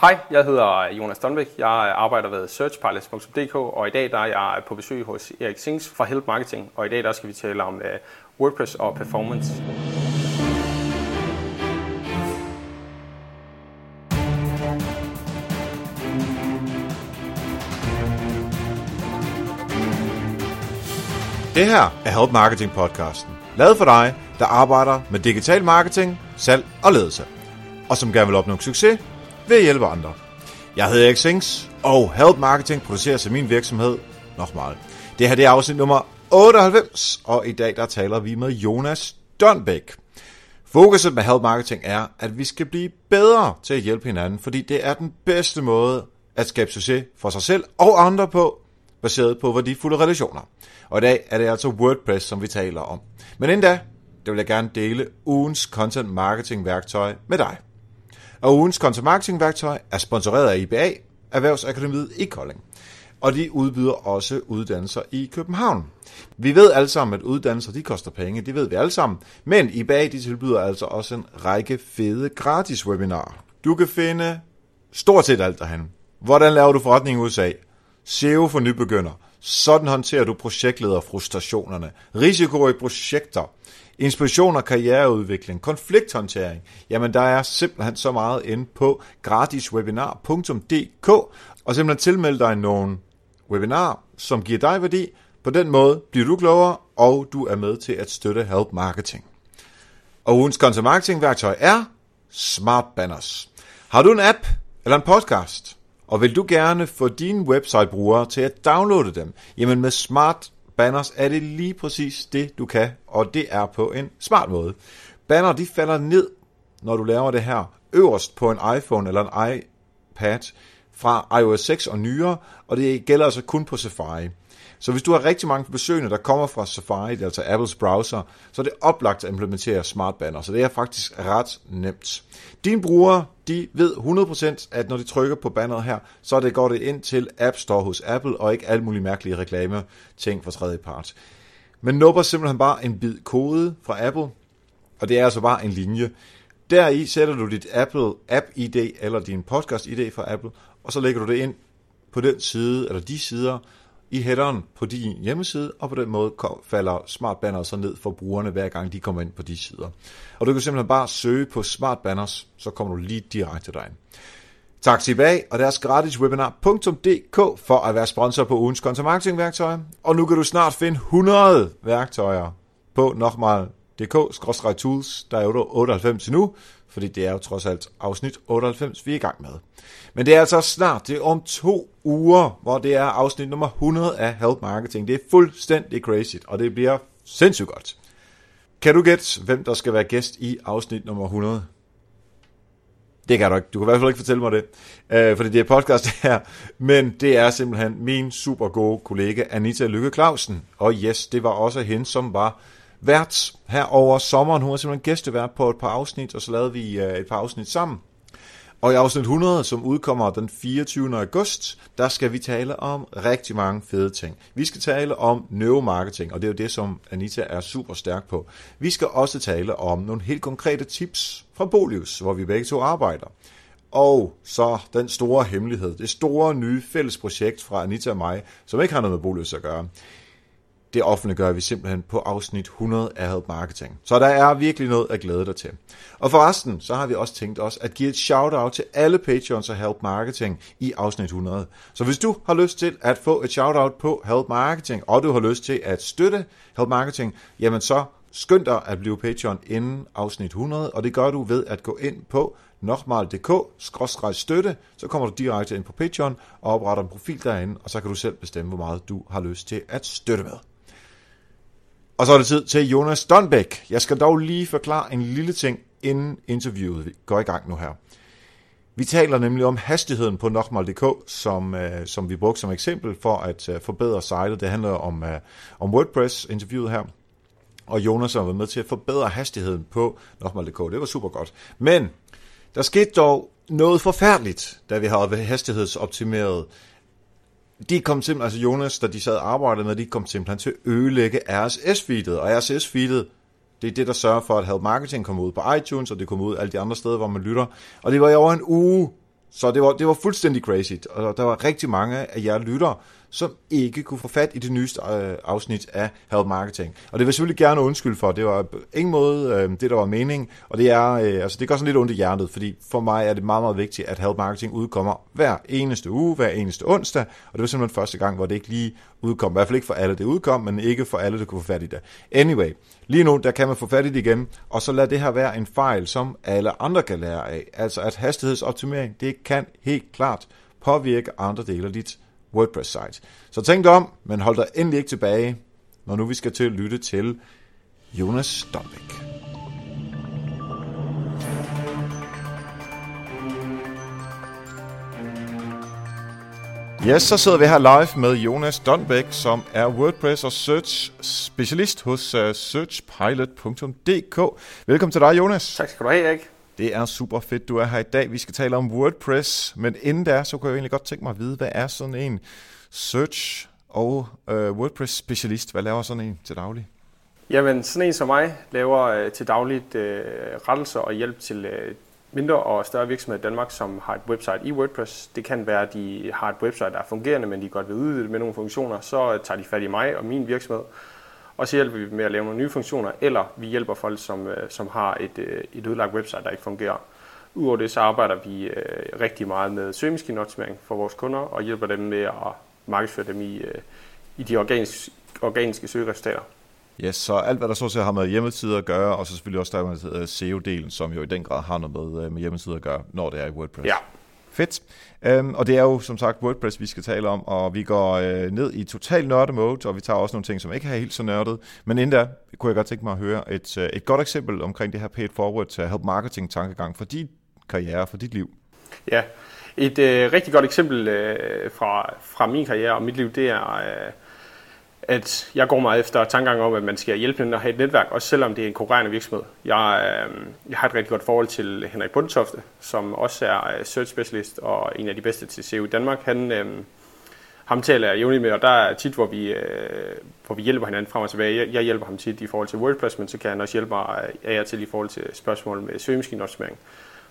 Hej, jeg hedder Jonas Donbæk. Jeg arbejder ved searchpilots.dk, og i dag der er jeg på besøg hos Erik Sings fra Help Marketing, og i dag der skal vi tale om uh, WordPress og performance. Det her er Help Marketing podcasten, lavet for dig, der arbejder med digital marketing, salg og ledelse, og som gerne vil opnå succes ved at hjælpe andre. Jeg hedder Erik Sings, og Help Marketing produceres af min virksomhed nok meget. Det her det er afsnit nummer 98, og i dag der taler vi med Jonas Donbæk. Fokuset med Help Marketing er, at vi skal blive bedre til at hjælpe hinanden, fordi det er den bedste måde at skabe succes for sig selv og andre på, baseret på værdifulde relationer. Og i dag er det altså WordPress, som vi taler om. Men inden da, der vil jeg gerne dele ugens content marketing værktøj med dig. Og ugens content marketing værktøj er sponsoreret af IBA, Erhvervsakademiet i Kolding. Og de udbyder også uddannelser i København. Vi ved alle sammen, at uddannelser de koster penge, det ved vi alle sammen. Men IBA de tilbyder altså også en række fede gratis webinarer. Du kan finde stort set alt derhen. Hvordan laver du forretning i USA? SEO for nybegynder. Sådan håndterer du projektlederfrustrationerne. Risiko i projekter. Inspiration og karriereudvikling. Konflikthåndtering. Jamen, der er simpelthen så meget inde på gratiswebinar.dk og simpelthen tilmelde dig nogle webinar, som giver dig værdi. På den måde bliver du klogere, og du er med til at støtte Help Marketing. Og ugens content marketing værktøj er Smart Banners. Har du en app eller en podcast, og vil du gerne få dine website-brugere til at downloade dem, jamen med Smart Banners er det lige præcis det, du kan, og det er på en smart måde. Banner, de falder ned, når du laver det her, øverst på en iPhone eller en iPad fra iOS 6 og nyere, og det gælder altså kun på Safari. Så hvis du har rigtig mange besøgende, der kommer fra Safari, altså Apples browser, så er det oplagt at implementere Smart Banner, så det er faktisk ret nemt. Dine brugere, de ved 100% at når de trykker på banneret her, så det går det ind til App Store hos Apple, og ikke alle mulige mærkelige reklame ting fra tredje part. Men nupper simpelthen bare en bid kode fra Apple, og det er altså bare en linje. Deri sætter du dit Apple App ID eller din podcast ID fra Apple, og så lægger du det ind på den side, eller de sider, i headeren på din hjemmeside, og på den måde falder Smart Banners så ned for brugerne, hver gang de kommer ind på de sider. Og du kan simpelthen bare søge på Smart Banners, så kommer du lige direkte derind. Tak til IBA og deres gratis webinar.dk for at være sponsor på ugens content marketing værktøjer. Og nu kan du snart finde 100 værktøjer på nokmal.dk-tools. Der er jo 98 nu, fordi det er jo trods alt afsnit 98, vi er i gang med. Men det er altså snart, det er om to uger, hvor det er afsnit nummer 100 af Help Marketing. Det er fuldstændig crazy, og det bliver sindssygt godt. Kan du gætte, hvem der skal være gæst i afsnit nummer 100? Det kan du ikke. Du kan i hvert fald ikke fortælle mig det, øh, fordi det er podcast her. Men det er simpelthen min super gode kollega Anita Lykke Clausen. Og yes, det var også hende, som var vært her over sommeren. Hun var simpelthen gæstevært på et par afsnit, og så lavede vi øh, et par afsnit sammen. Og i afsnit 100, som udkommer den 24. august, der skal vi tale om rigtig mange fede ting. Vi skal tale om neuromarketing, og det er jo det, som Anita er super stærk på. Vi skal også tale om nogle helt konkrete tips fra Bolius, hvor vi begge to arbejder. Og så den store hemmelighed, det store nye fælles projekt fra Anita og mig, som ikke har noget med Bolius at gøre det offentliggør vi simpelthen på afsnit 100 af Help Marketing. Så der er virkelig noget at glæde dig til. Og forresten, så har vi også tænkt os at give et shout-out til alle Patreons af Help Marketing i afsnit 100. Så hvis du har lyst til at få et shout-out på Help Marketing, og du har lyst til at støtte Help Marketing, jamen så skynd dig at blive Patreon inden afsnit 100, og det gør du ved at gå ind på nokmal.dk-støtte, så kommer du direkte ind på Patreon og opretter en profil derinde, og så kan du selv bestemme, hvor meget du har lyst til at støtte med. Og så er det tid til Jonas Donbæk. Jeg skal dog lige forklare en lille ting, inden interviewet går i gang nu her. Vi taler nemlig om hastigheden på Nokmal.dk, som, øh, som vi brugte som eksempel for at øh, forbedre sitet. Det handler om, øh, om WordPress-interviewet her. Og Jonas har været med til at forbedre hastigheden på Nokmal.dk. Det var super godt. Men der skete dog noget forfærdeligt, da vi havde hastighedsoptimeret de kom simpelthen, altså Jonas, da de sad og arbejdede med, de kom simpelthen til at ødelægge RSS-feedet, og RSS-feedet, det er det, der sørger for, at Help Marketing kom ud på iTunes, og det kom ud alle de andre steder, hvor man lytter. Og det var i over en uge, Så det var, det var fuldstændig crazy, og der var rigtig mange af jer lytter, som ikke kunne få fat i det nyeste øh, afsnit af Help Marketing. Og det vil jeg selvfølgelig gerne undskylde for. Det var på ingen måde øh, det, der var meningen. Og det er, øh, altså det gør sådan lidt ondt i hjertet, fordi for mig er det meget, meget vigtigt, at Help Marketing udkommer hver eneste uge, hver eneste onsdag. Og det var simpelthen første gang, hvor det ikke lige udkom. I hvert fald ikke for alle, det udkom, men ikke for alle, der kunne få fat i det. Anyway, lige nu, der kan man få fat i det igen, og så lad det her være en fejl, som alle andre kan lære af. Altså at hastighedsoptimering, det kan helt klart påvirke andre dele af dit WordPress-site. Så tænk dig om, men hold dig endelig ikke tilbage, når nu vi skal til at lytte til Jonas Stolbæk. Yes, så sidder vi her live med Jonas Donbæk, som er WordPress og Search specialist hos øh, uh, searchpilot.dk. Velkommen til dig, Jonas. Tak skal du have, Erik. Det er super fedt, du er her i dag. Vi skal tale om WordPress, men inden da, så kunne jeg egentlig godt tænke mig at vide, hvad er sådan en Search og øh, WordPress specialist? Hvad laver sådan en til daglig? Jamen, sådan en som mig laver øh, til dagligt øh, rettelser og hjælp til øh, mindre og større virksomheder i Danmark, som har et website i WordPress. Det kan være, at de har et website, der er fungerende, men de godt vil udvide det med nogle funktioner. Så øh, tager de fat i mig og min virksomhed, og så hjælper vi med at lave nogle nye funktioner, eller vi hjælper folk, som, som har et, et ødelagt website, der ikke fungerer. Udover det, så arbejder vi øh, rigtig meget med søgemaskineoptimering for vores kunder, og hjælper dem med at markedsføre dem i, øh, i de organiske, organiske søgeresultater. Ja, så alt hvad der så har med hjemmesider at gøre, og så selvfølgelig også der med SEO-delen, som jo i den grad har noget med, øh, med hjemmesider at gøre, når det er i WordPress. Ja. Fedt. Øhm, og det er jo som sagt WordPress, vi skal tale om, og vi går øh, ned i total nørde-mode, og vi tager også nogle ting, som ikke er helt så nørdet. Men inden da, kunne jeg godt tænke mig at høre et, øh, et godt eksempel omkring det her paid forward til help marketing tankegang for din karriere, for dit liv. Ja, et øh, rigtig godt eksempel øh, fra, fra min karriere og mit liv, det er, øh, at jeg går meget efter tankegangen om, at man skal hjælpe hinanden og have et netværk, også selvom det er en konkurrerende virksomhed. Jeg, øh, jeg har et rigtig godt forhold til Henrik Bundtofte, som også er øh, search specialist og en af de bedste til CEO i Danmark. Han, øh, ham taler jeg jævnligt med, og der er tit, hvor vi, øh, hvor vi hjælper hinanden frem og tilbage. Jeg, jeg hjælper ham tit i forhold til WordPress, men så kan han også hjælpe mig øh, af jer til i forhold til spørgsmål med søgemaskineoptimering.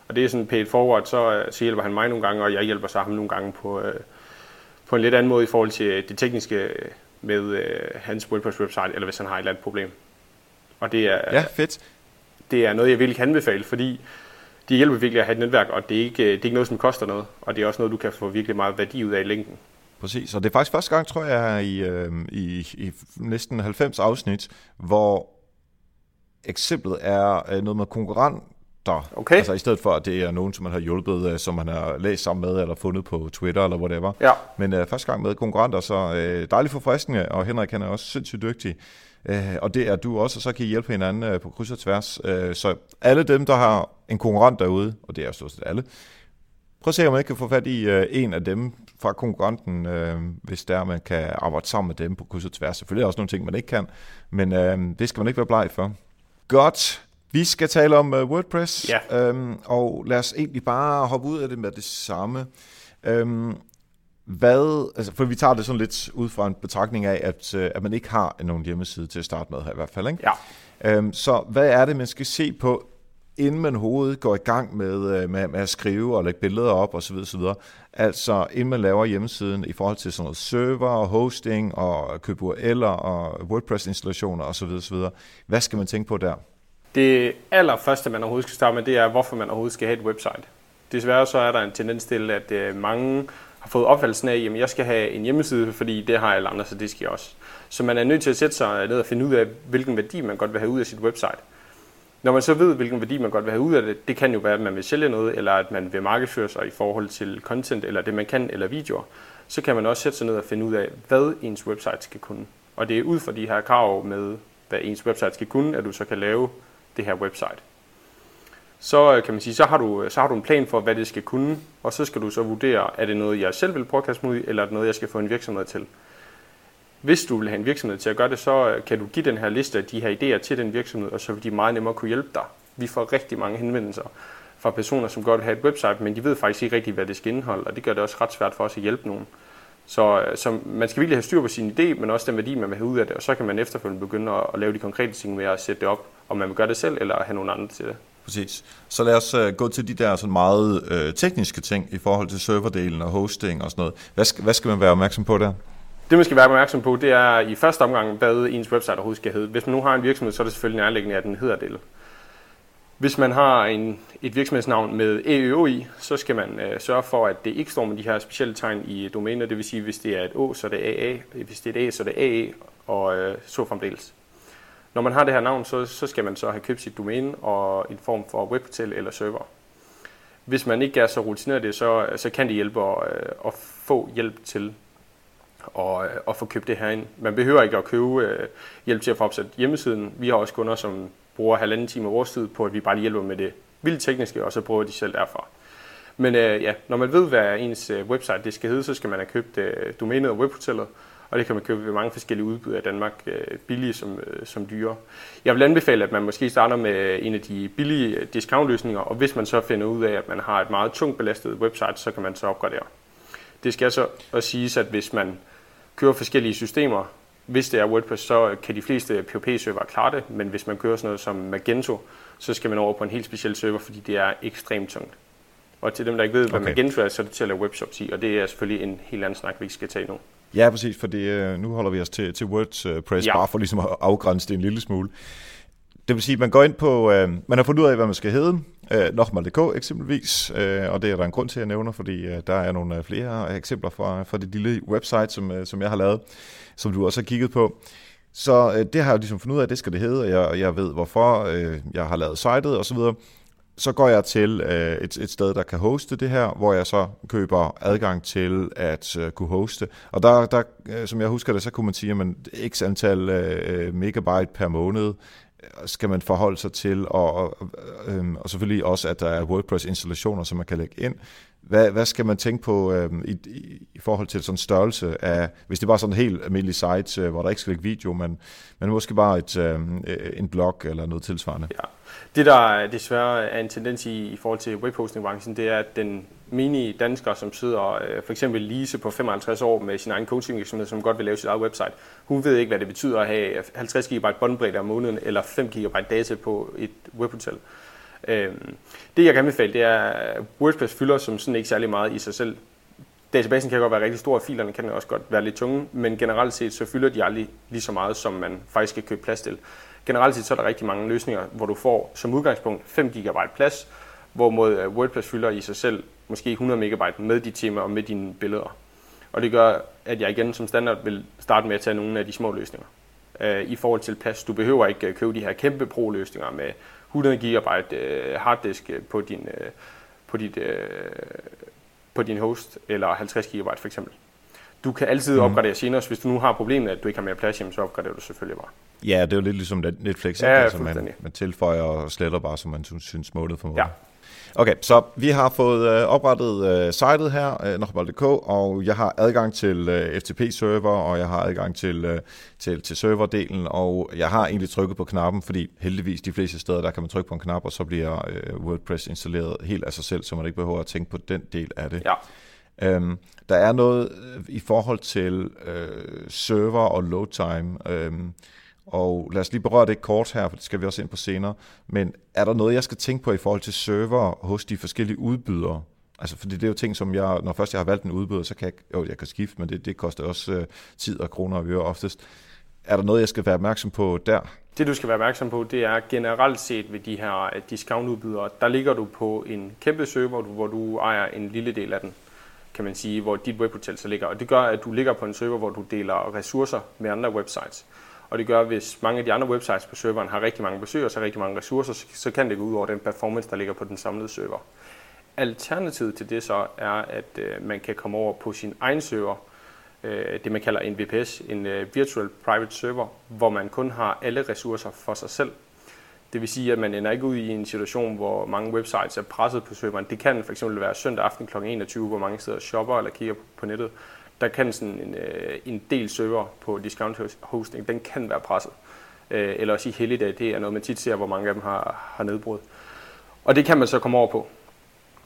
Og det er sådan paid forward, så, øh, så hjælper han mig nogle gange, og jeg hjælper så ham nogle gange på, øh, på en lidt anden måde i forhold til det tekniske med øh, hans WordPress website, eller hvis han har et eller andet problem. Og det er, ja, fedt. det er noget, jeg virkelig kan anbefale, fordi de hjælper virkelig at have et netværk, og det er, ikke, det er ikke noget, som koster noget, og det er også noget, du kan få virkelig meget værdi ud af i længden. Præcis, og det er faktisk første gang, tror jeg, i, øh, i, i næsten 90 afsnit, hvor eksemplet er øh, noget med konkurrent der. Okay. Altså i stedet for, at det er nogen, som man har hjulpet, øh, som man har læst sammen med, eller fundet på Twitter, eller whatever. Ja. Men uh, første gang med konkurrenter, så uh, dejligt forfriskende, og Henrik han er også sindssygt dygtig. Uh, og det er du også, og så kan I hjælpe hinanden uh, på kryds og tværs. Uh, så alle dem, der har en konkurrent derude, og det er stort set alle, prøv at se, om man ikke kan få fat i uh, en af dem fra konkurrenten, uh, hvis der man kan arbejde sammen med dem på kryds og tværs. Selvfølgelig er der også nogle ting, man ikke kan, men uh, det skal man ikke være bleg for. Godt. Vi skal tale om uh, WordPress, ja. øhm, og lad os egentlig bare hoppe ud af det med det samme. Øhm, hvad, altså, for vi tager det sådan lidt ud fra en betragtning af, at, uh, at man ikke har nogen hjemmeside til at starte med her i hvert fald. Ikke? Ja. Øhm, så hvad er det, man skal se på, inden man overhovedet går i gang med, uh, med, med at skrive og lægge billeder op osv. osv. Altså inden man laver hjemmesiden i forhold til sådan noget server og hosting og købe URL'er og WordPress-installationer osv. osv. Hvad skal man tænke på der? Det allerførste, man overhovedet skal starte med, det er, hvorfor man overhovedet skal have et website. Desværre så er der en tendens til, at øh, mange har fået opfattelsen af, at jeg skal have en hjemmeside, fordi det har alle andre, så det skal jeg også. Så man er nødt til at sætte sig ned og finde ud af, hvilken værdi man godt vil have ud af sit website. Når man så ved, hvilken værdi man godt vil have ud af det, det kan jo være, at man vil sælge noget, eller at man vil markedsføre sig i forhold til content, eller det man kan, eller videoer. Så kan man også sætte sig ned og finde ud af, hvad ens website skal kunne. Og det er ud fra de her krav med, hvad ens website skal kunne, at du så kan lave det her website. Så øh, kan man sige, så har, du, øh, så har du en plan for, hvad det skal kunne, og så skal du så vurdere, er det noget, jeg selv vil prøve at kaste mig ud eller er det noget, jeg skal få en virksomhed til. Hvis du vil have en virksomhed til at gøre det, så øh, kan du give den her liste af de her idéer til den virksomhed, og så vil de meget nemmere kunne hjælpe dig. Vi får rigtig mange henvendelser fra personer, som godt vil have et website, men de ved faktisk ikke rigtig, hvad det skal indeholde, og det gør det også ret svært for os at hjælpe nogen. Så, øh, så man skal virkelig have styr på sin idé, men også den værdi, man vil have ud af det, og så kan man efterfølgende begynde at, at lave de konkrete ting med at sætte det op, om man vil gøre det selv, eller have nogen andre til det. Præcis. Så lad os uh, gå til de der sådan meget uh, tekniske ting i forhold til serverdelen og hosting og sådan noget. Hvad skal, hvad skal man være opmærksom på der? Det man skal være opmærksom på, det er i første omgang, hvad ens website overhovedet skal hedde. Hvis man nu har en virksomhed, så er det selvfølgelig nærliggende, at den hedder det. Hvis man har en, et virksomhedsnavn med EØO i, så skal man øh, sørge for, at det ikke står med de her specielle tegn i domæner. Det vil sige, hvis det er et O, så er det AA. Hvis det er et A, så er det AE, og øh, så fremdeles. Når man har det her navn, så, så skal man så have købt sit domæne og en form for webhotel eller server. Hvis man ikke er så rutineret det, så, øh, så kan det hjælpe at, øh, at få hjælp til og, øh, og få købt det her ind. Man behøver ikke at købe øh, hjælp til at få opsat hjemmesiden. Vi har også kunder, som bruger halvanden time af vores tid på, at vi bare lige hjælper med det vildt tekniske, og så bruger de selv derfra. Men øh, ja, når man ved, hvad ens øh, website det skal hedde, så skal man have købt øh, domænet og webhotellet, og det kan man købe ved mange forskellige udbydere i Danmark, øh, billige som, øh, som dyre. Jeg vil anbefale, at man måske starter med en af de billige øh, discountløsninger, og hvis man så finder ud af, at man har et meget tungt belastet website, så kan man så opgradere. Det skal så også siges, at hvis man kører forskellige systemer, hvis det er WordPress, så kan de fleste PHP-server klare det, men hvis man kører sådan noget som Magento, så skal man over på en helt speciel server, fordi det er ekstremt tungt. Og til dem, der ikke ved, hvad okay. Magento er, så er det til at lave webshops i, og det er selvfølgelig en helt anden snak, vi ikke skal tage nu. Ja, præcis, for det, nu holder vi os til, til WordPress, ja. bare for ligesom at afgrænse det en lille smule. Det vil sige, at man går ind på, øh, man har fundet ud af, hvad man skal hedde, øh, Nochmal.dk eksempelvis, øh, og det er der en grund til, at jeg nævner, fordi øh, der er nogle øh, flere eksempler fra, fra det lille website, som, øh, som jeg har lavet, som du også har kigget på. Så øh, det har jeg ligesom fundet ud af, at det skal det hedde, og jeg, jeg ved hvorfor, øh, jeg har lavet sitet osv., så går jeg til øh, et, et sted, der kan hoste det her, hvor jeg så køber adgang til at øh, kunne hoste. Og der, der øh, som jeg husker det, så kunne man sige, at man x antal øh, øh, megabyte per måned skal man forholde sig til, og, og, øh, og selvfølgelig også, at der er WordPress-installationer, som man kan lægge ind. Hvad, hvad skal man tænke på øh, i, i, forhold til sådan størrelse af, hvis det var sådan en helt almindelig site, øh, hvor der ikke skal ligge video, men, men måske bare et, øhm, øh, en blog eller noget tilsvarende? Ja. Det, der desværre er en tendens i, i forhold til webhosting-branchen, det er, at den menige danskere, som sidder øh, for eksempel Lise på 55 år med sin egen coaching virksomhed, som godt vil lave sit eget website, hun ved ikke, hvad det betyder at have 50 GB båndbredde om måneden eller 5 GB data på et webhotel. Øh, det jeg kan anbefale, det er, at WordPress fylder som sådan ikke særlig meget i sig selv. Databasen kan godt være rigtig stor, og filerne kan også godt være lidt tunge, men generelt set så fylder de aldrig lige så meget, som man faktisk skal købe plads til. Generelt set så er der rigtig mange løsninger, hvor du får som udgangspunkt 5 GB plads, hvorimod øh, WordPress fylder i sig selv måske 100 MB med de temaer og med dine billeder. Og det gør, at jeg igen som standard vil starte med at tage nogle af de små løsninger. Øh, I forhold til plads, du behøver ikke øh, købe de her kæmpe pro-løsninger med 100 GB harddisk på din, på, dit, på din host, eller 50 GB for eksempel. Du kan altid mm. opgradere senere, hvis du nu har problemet, at du ikke har mere plads, så opgraderer du selvfølgelig bare. Ja, det er jo lidt ligesom Netflix, ja, altså man, man tilføjer og sletter bare, som man synes målet for målet. Ja. Okay, så vi har fået øh, oprettet øh, sitet her, øh, Nochmal.dk, og jeg har adgang til øh, FTP-server, og jeg har adgang til, øh, til, til serverdelen, og jeg har egentlig trykket på knappen, fordi heldigvis de fleste steder, der kan man trykke på en knap, og så bliver øh, WordPress installeret helt af sig selv, så man ikke behøver at tænke på den del af det. Ja. Øhm, der er noget øh, i forhold til øh, server og load time. Øhm, og lad os lige berøre det kort her, for det skal vi også ind på senere. Men er der noget, jeg skal tænke på i forhold til server hos de forskellige udbydere? Altså, fordi det er jo ting, som jeg, når først jeg har valgt en udbyder, så kan jeg, jo, jeg kan skifte, men det, det koster også øh, tid og kroner og øre oftest. Er der noget, jeg skal være opmærksom på der? Det, du skal være opmærksom på, det er generelt set ved de her øh, discountudbydere, der ligger du på en kæmpe server, hvor du ejer en lille del af den, kan man sige, hvor dit webhotel så ligger. Og det gør, at du ligger på en server, hvor du deler ressourcer med andre websites. Og det gør, at hvis mange af de andre websites på serveren har rigtig mange besøgere, så rigtig mange ressourcer, så kan det gå ud over den performance, der ligger på den samlede server. Alternativet til det så er, at øh, man kan komme over på sin egen server, øh, det man kalder en VPS, en øh, Virtual Private Server, hvor man kun har alle ressourcer for sig selv. Det vil sige, at man ender ikke ud i en situation, hvor mange websites er presset på serveren. Det kan fx være søndag aften kl. 21, hvor mange sidder og shopper eller kigger på nettet der kan sådan en, øh, en del server på discount hosting, den kan være presset. Øh, eller også i helligdag, det er noget, man tit ser, hvor mange af dem har, har nedbrud. Og det kan man så komme over på.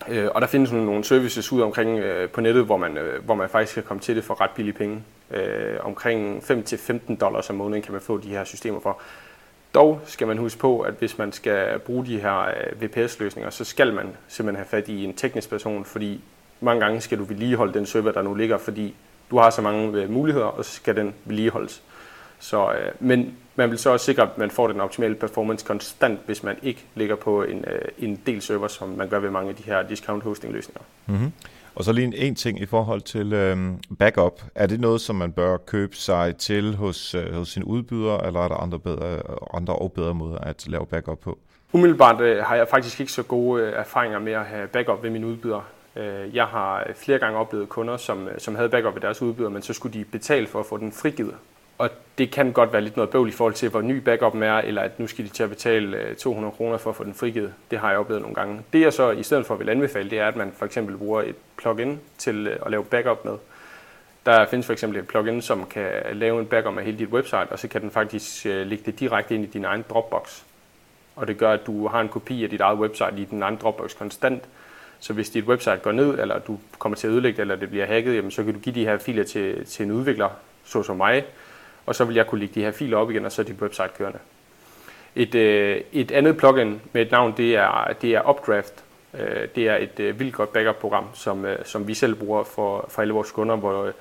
Øh, og der findes nogle services ud omkring øh, på nettet, hvor man, øh, hvor man faktisk kan komme til det for ret billige penge. Øh, omkring 5-15 dollars om måneden kan man få de her systemer for. Dog skal man huske på, at hvis man skal bruge de her øh, VPS-løsninger, så skal man simpelthen have fat i en teknisk person, fordi mange gange skal du vedligeholde den server, der nu ligger, fordi du har så mange øh, muligheder, og så skal den vedligeholdes. Så, øh, men man vil så også sikre, at man får den optimale performance konstant, hvis man ikke ligger på en, øh, en del server, som man gør ved mange af de her discount hosting løsninger. Mm-hmm. Og så lige en, en ting i forhold til øhm, backup. Er det noget, som man bør købe sig til hos, øh, hos sin udbyder, eller er der andre, bedre, andre og bedre måder at lave backup på? Umiddelbart øh, har jeg faktisk ikke så gode øh, erfaringer med at have backup ved min udbyder. Øh, jeg har flere gange oplevet kunder, som, øh, som havde backup ved deres udbyder, men så skulle de betale for at få den frigivet. Og det kan godt være lidt noget bøvl i forhold til, hvor ny backup er, eller at nu skal de til at betale øh, 200 kroner for at få den frigivet. Det har jeg oplevet nogle gange. Det jeg så i stedet for vil anbefale, det er, at man for eksempel bruger et plugin til øh, at lave backup med. Der findes for eksempel et plugin, som kan lave en backup af hele dit website, og så kan den faktisk lægge det direkte ind i din egen Dropbox. Og det gør, at du har en kopi af dit eget website i din egen Dropbox konstant, så hvis dit website går ned, eller du kommer til at ødelægge det, eller det bliver hacket, jamen, så kan du give de her filer til, til en udvikler, såsom mig, og så vil jeg kunne lægge de her filer op igen, og så er dit website kørende. Et, øh, et andet plugin med et navn, det er, det er Updraft. Øh, det er et øh, vildt godt backup-program, som, øh, som vi selv bruger for, for alle vores kunder, hvor øh,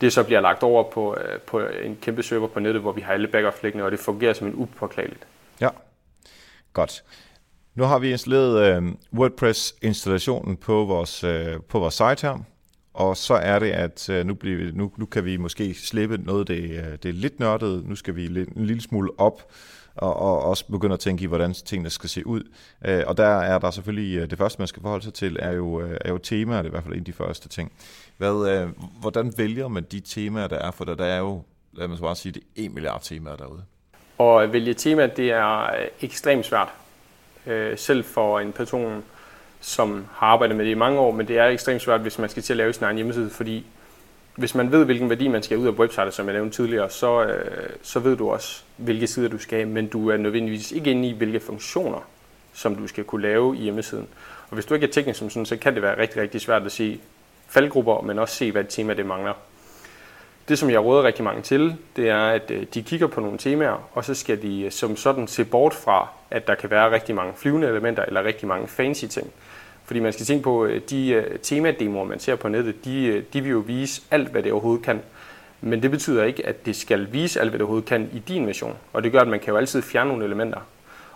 det så bliver lagt over på, øh, på en kæmpe server på nettet, hvor vi har alle backup liggende, og det fungerer som en upåklageligt. Ja, godt. Nu har vi installeret øh, WordPress-installationen på vores, øh, på vores site her, og så er det, at øh, nu, bliver, nu, nu kan vi måske slippe noget det, øh, det er lidt nørdet. Nu skal vi en lille smule op og, og også begynde at tænke i, hvordan tingene skal se ud. Øh, og der er der selvfølgelig, øh, det første man skal forholde sig til, er jo, øh, er jo temaer, det er i hvert fald en af de første ting. Hvad, øh, hvordan vælger man de temaer, der er, for der, der er jo, lad mig bare sige, det er 1 milliard temaer derude. Og at vælge tema, det er øh, ekstremt svært øh, selv for en person, som har arbejdet med det i mange år, men det er ekstremt svært, hvis man skal til at lave sin egen hjemmeside, fordi hvis man ved, hvilken værdi man skal ud af websitet, som jeg nævnte tidligere, så, øh, så ved du også, hvilke sider du skal have, men du er nødvendigvis ikke inde i, hvilke funktioner, som du skal kunne lave i hjemmesiden. Og hvis du ikke er teknisk som sådan, så kan det være rigtig, rigtig svært at se faldgrupper, men også se, hvad tema det mangler. Det, som jeg råder rigtig mange til, det er, at øh, de kigger på nogle temaer, og så skal de øh, som sådan se bort fra, at der kan være rigtig mange flyvende elementer eller rigtig mange fancy ting. Fordi man skal tænke på, at de temademoer, man ser på nettet, de, de vil jo vise alt, hvad det overhovedet kan. Men det betyder ikke, at det skal vise alt, hvad det overhovedet kan i din version. Og det gør, at man kan jo altid fjerne nogle elementer.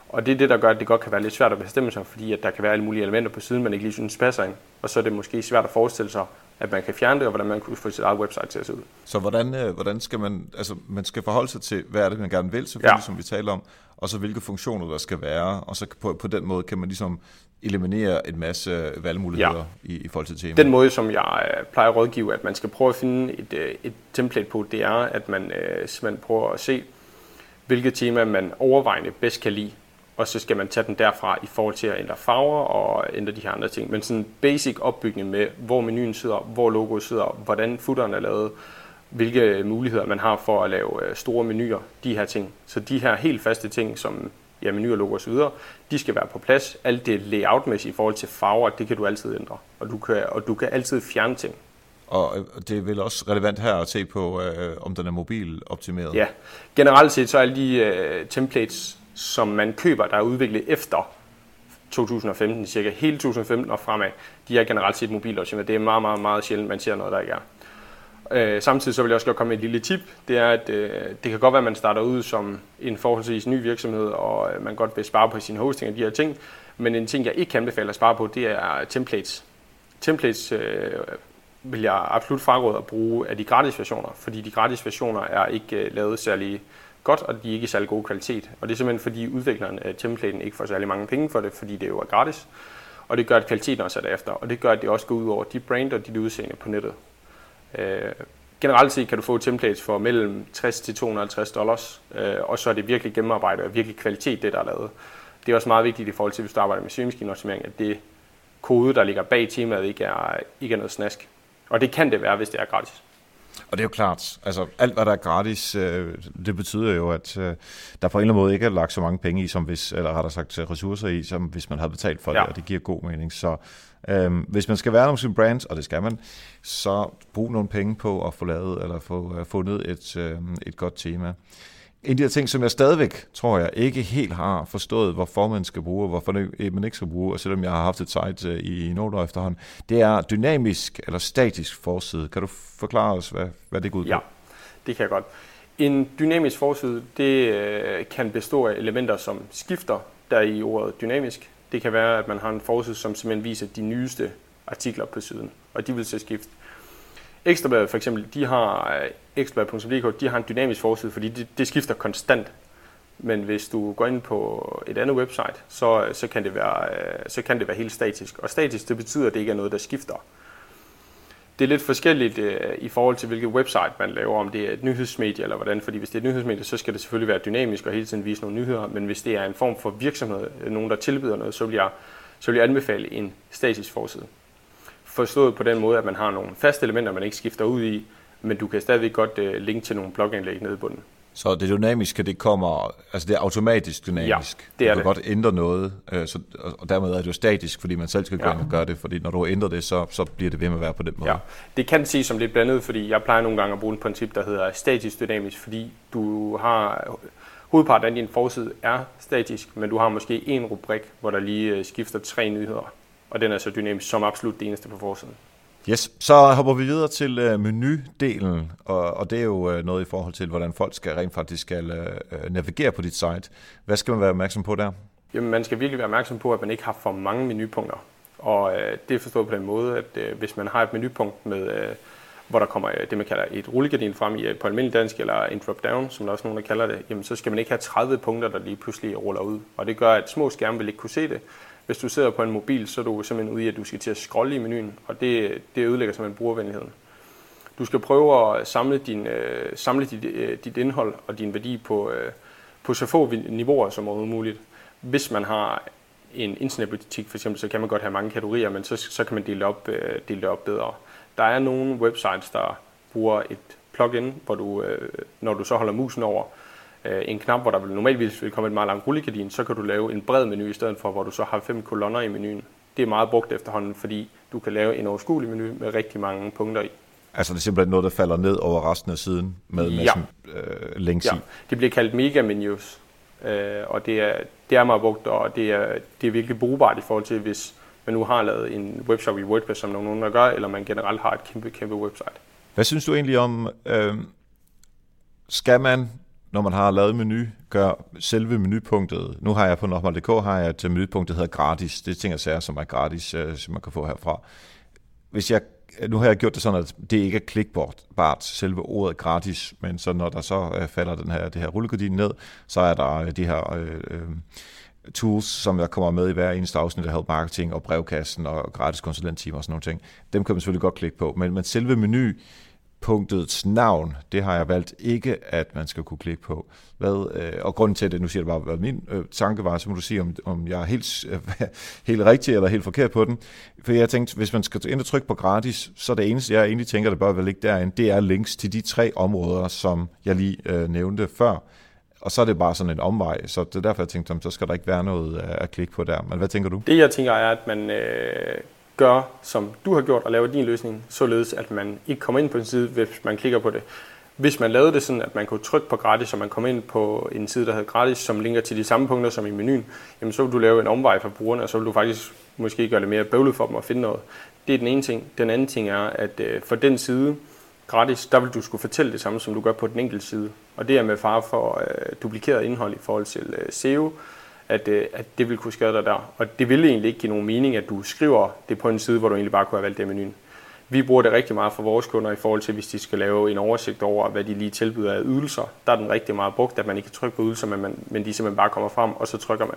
Og det er det, der gør, at det godt kan være lidt svært at bestemme sig, fordi at der kan være alle mulige elementer på siden, man ikke lige synes passer ind. Og så er det måske svært at forestille sig, at man kan fjerne det, og hvordan man kan få sit eget website til at se ud. Så hvordan, øh, hvordan skal man, altså man skal forholde sig til, hvad er det, man gerne vil, selvfølgelig, ja. som vi taler om, og så hvilke funktioner der skal være, og så på, på den måde kan man ligesom eliminere en masse valgmuligheder ja. i, i forhold til temaet. Den måde, som jeg øh, plejer at rådgive, at man skal prøve at finde et, øh, et template på, det er, at man øh, simpelthen prøver at se, hvilke tema man overvejende bedst kan lide, og så skal man tage den derfra i forhold til at ændre farver og ændre de her andre ting. Men sådan en basic opbygning med, hvor menuen sidder, hvor logoet sidder, hvordan footeren er lavet, hvilke muligheder man har for at lave øh, store menuer, de her ting. Så de her helt faste ting, som ja, menuer, logo osv., de skal være på plads. Alt det layoutmæssige i forhold til farver, det kan du altid ændre. Og du kan, og du kan altid fjerne ting. Og øh, det er vel også relevant her at se på, øh, om den er mobil optimeret? Ja, generelt set så er alle de øh, templates, som man køber, der er udviklet efter 2015, cirka hele 2015 og fremad, de er generelt set mobiloptimeret. Det er meget, meget, meget sjældent, man ser noget, der ikke er. Øh, samtidig så vil jeg også godt komme med et lille tip. Det er, at øh, det kan godt være, at man starter ud som en forholdsvis ny virksomhed, og øh, man godt vil spare på sin hosting og de her ting. Men en ting, jeg ikke kan anbefale at spare på, det er templates. Templates øh, vil jeg absolut fraråde at bruge af de gratis versioner, fordi de gratis versioner er ikke øh, lavet særlig godt, og de er ikke i særlig god kvalitet. Og det er simpelthen fordi udvikleren af templaten ikke får særlig mange penge for det, fordi det jo er gratis. Og det gør, at kvaliteten også er derefter. Og det gør, at det også går ud over de brand og dit udseende på nettet. Øh, generelt set kan du få templates for mellem 60 til 250 dollars, øh, og så er det virkelig gennemarbejdet og virkelig kvalitet, det der er lavet. Det er også meget vigtigt i forhold til, hvis du arbejder med søgemaskineoptimering, at det kode, der ligger bag temaet, ikke er, ikke er noget snask. Og det kan det være, hvis det er gratis. Og det er jo klart, altså alt hvad der er gratis, øh, det betyder jo, at øh, der på en eller anden måde ikke er lagt så mange penge i, som hvis, eller har der sagt ressourcer i, som hvis man havde betalt for ja. det, og det giver god mening. Så øh, hvis man skal være om sin brand, og det skal man, så brug nogle penge på at få lavet, eller få fundet et, øh, et godt tema. En af de ting, som jeg stadigvæk, tror jeg, ikke helt har forstået, hvorfor man skal bruge, og hvorfor øh, man ikke skal bruge, og selvom jeg har haft et site øh, i nogle år efterhånden, det er dynamisk eller statisk forside. Kan du forklare os, hvad, hvad det går ud på? Ja, det kan jeg godt. En dynamisk forside, det øh, kan bestå af elementer, som skifter, der i ordet dynamisk. Det kan være, at man har en forside, som simpelthen viser de nyeste artikler på siden, og de vil så skifte. Ekstrabladet for eksempel, de har øh, ekstrabladet.dk, de har en dynamisk forside, fordi det, det skifter konstant. Men hvis du går ind på et andet website, så, øh, så, kan det være, øh, så kan det være helt statisk. Og statisk, det betyder, at det ikke er noget, der skifter. Det er lidt forskelligt øh, i forhold til, hvilket website man laver, om det er et nyhedsmedie eller hvordan. Fordi hvis det er et nyhedsmedie, så skal det selvfølgelig være dynamisk og hele tiden vise nogle nyheder. Men hvis det er en form for virksomhed, nogen der tilbyder noget, så vil jeg, så vil jeg anbefale en statisk forside. Forstået på den måde, at man har nogle faste elementer, man ikke skifter ud i, men du kan stadigvæk godt uh, linke til nogle bloganlæg nede i bunden. Så det dynamiske, det kommer, altså det er automatisk dynamisk. Ja, det er du kan det. godt ændre noget, øh, så, og dermed er det jo statisk, fordi man selv skal gå ja. og gøre det, fordi når du ændrer det, så, så bliver det ved med at være på den måde. Ja, det kan ses som lidt blandet, fordi jeg plejer nogle gange at bruge et princip, der hedder statisk dynamisk, fordi du har, hovedparten af din forside er statisk, men du har måske en rubrik, hvor der lige øh, skifter tre nyheder, og den er så dynamisk som absolut det eneste på forsiden. Yes, så hopper vi videre til uh, menudelen, og, og det er jo uh, noget i forhold til, hvordan folk skal rent faktisk skal uh, navigere på dit site. Hvad skal man være opmærksom på der? Jamen, man skal virkelig være opmærksom på, at man ikke har for mange menupunkter. Og det er forstået på den måde, at hvis man har et menupunkt med, hvor der kommer det, man kalder et rullegardin frem i, på almindelig dansk, eller en drop-down, som der også nogen, der kalder det, jamen, så skal man ikke have 30 punkter, der lige pludselig ruller ud. Og det gør, at små skærme vil ikke kunne se det, hvis du sidder på en mobil, så er du simpelthen ude i, at du skal til at scrolle i menuen, og det, det ødelægger simpelthen brugervenligheden. Du skal prøve at samle, din, øh, samle dit, øh, dit indhold og din værdi på, øh, på så få niveauer som overhovedet muligt. Hvis man har en internetbutik for eksempel, så kan man godt have mange kategorier, men så, så kan man dele op, øh, dele det op bedre. Der er nogle websites, der bruger et plugin, hvor du, øh, når du så holder musen over, øh, en knap, hvor der vil normalt vil komme et meget langt rullegardin, så kan du lave en bred menu i stedet for, hvor du så har fem kolonner i menuen. Det er meget brugt efterhånden, fordi du kan lave en overskuelig menu med rigtig mange punkter i. Altså det er simpelthen noget, der falder ned over resten af siden med ja. øh, links ja. i? det bliver kaldt mega menus, øh, og det er, det er meget brugt, og det er, det er virkelig brugbart i forhold til, hvis man nu har lavet en webshop i WordPress, som nogen der gør, eller man generelt har et kæmpe, kæmpe website. Hvad synes du egentlig om, øh, skal man når man har lavet menu, gør selve menupunktet. Nu har jeg på normal.dk har jeg et menupunkt, der hedder gratis. Det er ting og sager, som er gratis, øh, som man kan få herfra. Hvis jeg, nu har jeg gjort det sådan, at det ikke er klikbart, selve ordet gratis, men så når der så øh, falder den her, det her rullegardin ned, så er der øh, de her øh, øh, tools, som jeg kommer med i hver eneste afsnit af Help Marketing og brevkassen og gratis konsulenttimer og sådan nogle ting. Dem kan man selvfølgelig godt klikke på, men, men selve menu, punktets navn, det har jeg valgt ikke, at man skal kunne klikke på. Hvad, øh, og grunden til det, nu siger det bare, hvad min øh, tanke var, så må du sige, om, om jeg er helt, øh, helt rigtig eller helt forkert på den. For jeg tænkte, hvis man skal ind og trykke på gratis, så det eneste, jeg egentlig tænker, der bør vel ligge derinde, det er links til de tre områder, som jeg lige øh, nævnte før. Og så er det bare sådan en omvej, så det er derfor, jeg tænkte, så skal der ikke være noget at klikke på der. Men hvad tænker du? Det, jeg tænker, er, at man øh, gøre, som du har gjort, og lave din løsning, således at man ikke kommer ind på en side, hvis man klikker på det. Hvis man lavede det sådan, at man kunne trykke på gratis, og man kom ind på en side, der hedder gratis, som linker til de samme punkter som i menuen, jamen så vil du lave en omvej for brugerne, og så vil du faktisk måske gøre det mere bøvlet for dem at finde noget. Det er den ene ting. Den anden ting er, at øh, for den side, gratis, der vil du skulle fortælle det samme, som du gør på den enkelte side. Og det er med far for øh, duplikeret indhold i forhold til øh, SEO, at, øh, at det vil kunne skade dig der. Og det ville egentlig ikke give nogen mening, at du skriver det på en side, hvor du egentlig bare kunne have valgt det i menuen. Vi bruger det rigtig meget for vores kunder i forhold til, hvis de skal lave en oversigt over, hvad de lige tilbyder af ydelser. Der er den rigtig meget brugt, at man ikke kan trykke på ydelser, men, man, men de simpelthen bare kommer frem, og så trykker man.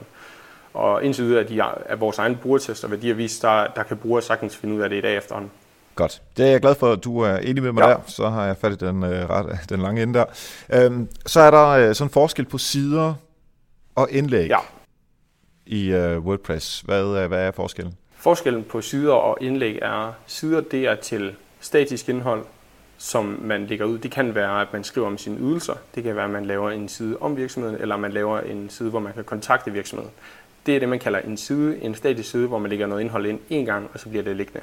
Og indtil videre, at, de, at vores egen brugertester, hvad de har vist, der, der kan brugere sagtens finde ud af det i dag efterhånden. Godt. Det er jeg glad for, at du er enig med mig ja. der. Så har jeg fat i den, øh, ret, den lange ende der. Øhm, så er der øh, sådan en forskel på sider og indlæg. Ja i uh, WordPress. Hvad, uh, hvad er forskellen? Forskellen på sider og indlæg er, sider det er til statisk indhold, som man lægger ud. Det kan være, at man skriver om sine ydelser. Det kan være, at man laver en side om virksomheden, eller man laver en side, hvor man kan kontakte virksomheden. Det er det, man kalder en side, en statisk side, hvor man lægger noget indhold ind en gang, og så bliver det liggende.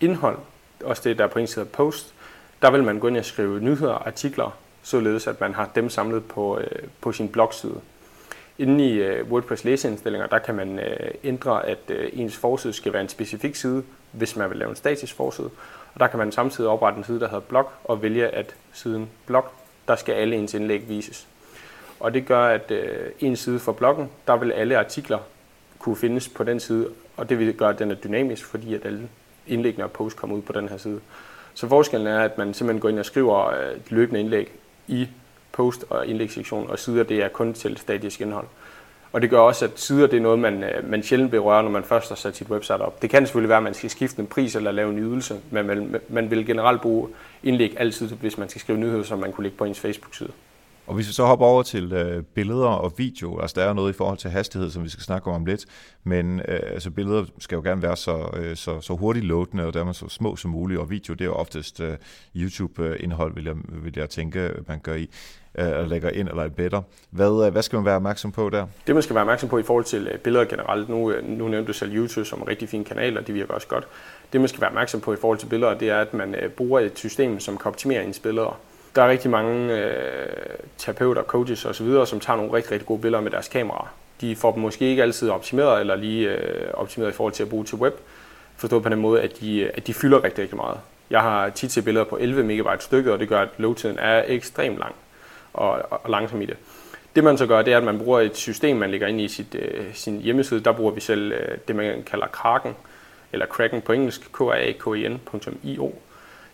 Indhold, også det, der er på en side post, der vil man gå ind og skrive nyheder, artikler, således at man har dem samlet på, øh, på sin blogside. Inde i øh, WordPress læseindstillinger, der kan man øh, ændre, at øh, ens forside skal være en specifik side, hvis man vil lave en statisk forside. Og der kan man samtidig oprette en side, der hedder blog, og vælge, at siden blog, der skal alle ens indlæg vises. Og det gør, at øh, en side for bloggen, der vil alle artikler kunne findes på den side, og det vil gøre, at den er dynamisk, fordi at alle indlæggene og posts kommer ud på den her side. Så forskellen er, at man simpelthen går ind og skriver øh, løbende indlæg i post- og indlægssektion, og sider det er kun til statisk indhold. Og det gør også, at sider det er noget, man, øh, man sjældent berører, når man først har sat sit website op. Det kan selvfølgelig være, at man skal skifte en pris eller lave en ydelse, men man, man vil generelt bruge indlæg altid, hvis man skal skrive nyheder, som man kunne lægge på ens Facebook-side. Og hvis vi så hopper over til øh, billeder og video, altså der er noget i forhold til hastighed, som vi skal snakke om lidt, men øh, altså billeder skal jo gerne være så, øh, så, så hurtigt loadende, og dermed så små som muligt, og video det er jo oftest øh, YouTube-indhold, vil jeg, vil jeg tænke, man gør i øh, lægger ind eller bedre. Hvad, øh, hvad skal man være opmærksom på der? Det man skal være opmærksom på i forhold til øh, billeder generelt, nu, øh, nu nævnte du selv YouTube som en rigtig fin kanal, og det virker også godt. Det man skal være opmærksom på i forhold til billeder, det er, at man øh, bruger et system, som kan optimere ens billeder. Der er rigtig mange øh, terapeuter, coaches osv., som tager nogle rigtig, rigtig gode billeder med deres kamera. De får dem måske ikke altid optimeret, eller lige øh, optimeret i forhold til at bruge til web. Forstået på den måde, at de, øh, at de fylder rigtig, rigtig meget. Jeg har tit set billeder på 11 megabyte stykket, og det gør, at loadtiden er ekstremt lang og, og langsom i det. Det man så gør, det er, at man bruger et system, man lægger ind i sit, øh, sin hjemmeside. Der bruger vi selv øh, det, man kalder Kraken, eller Kraken på engelsk, k a k e n.io.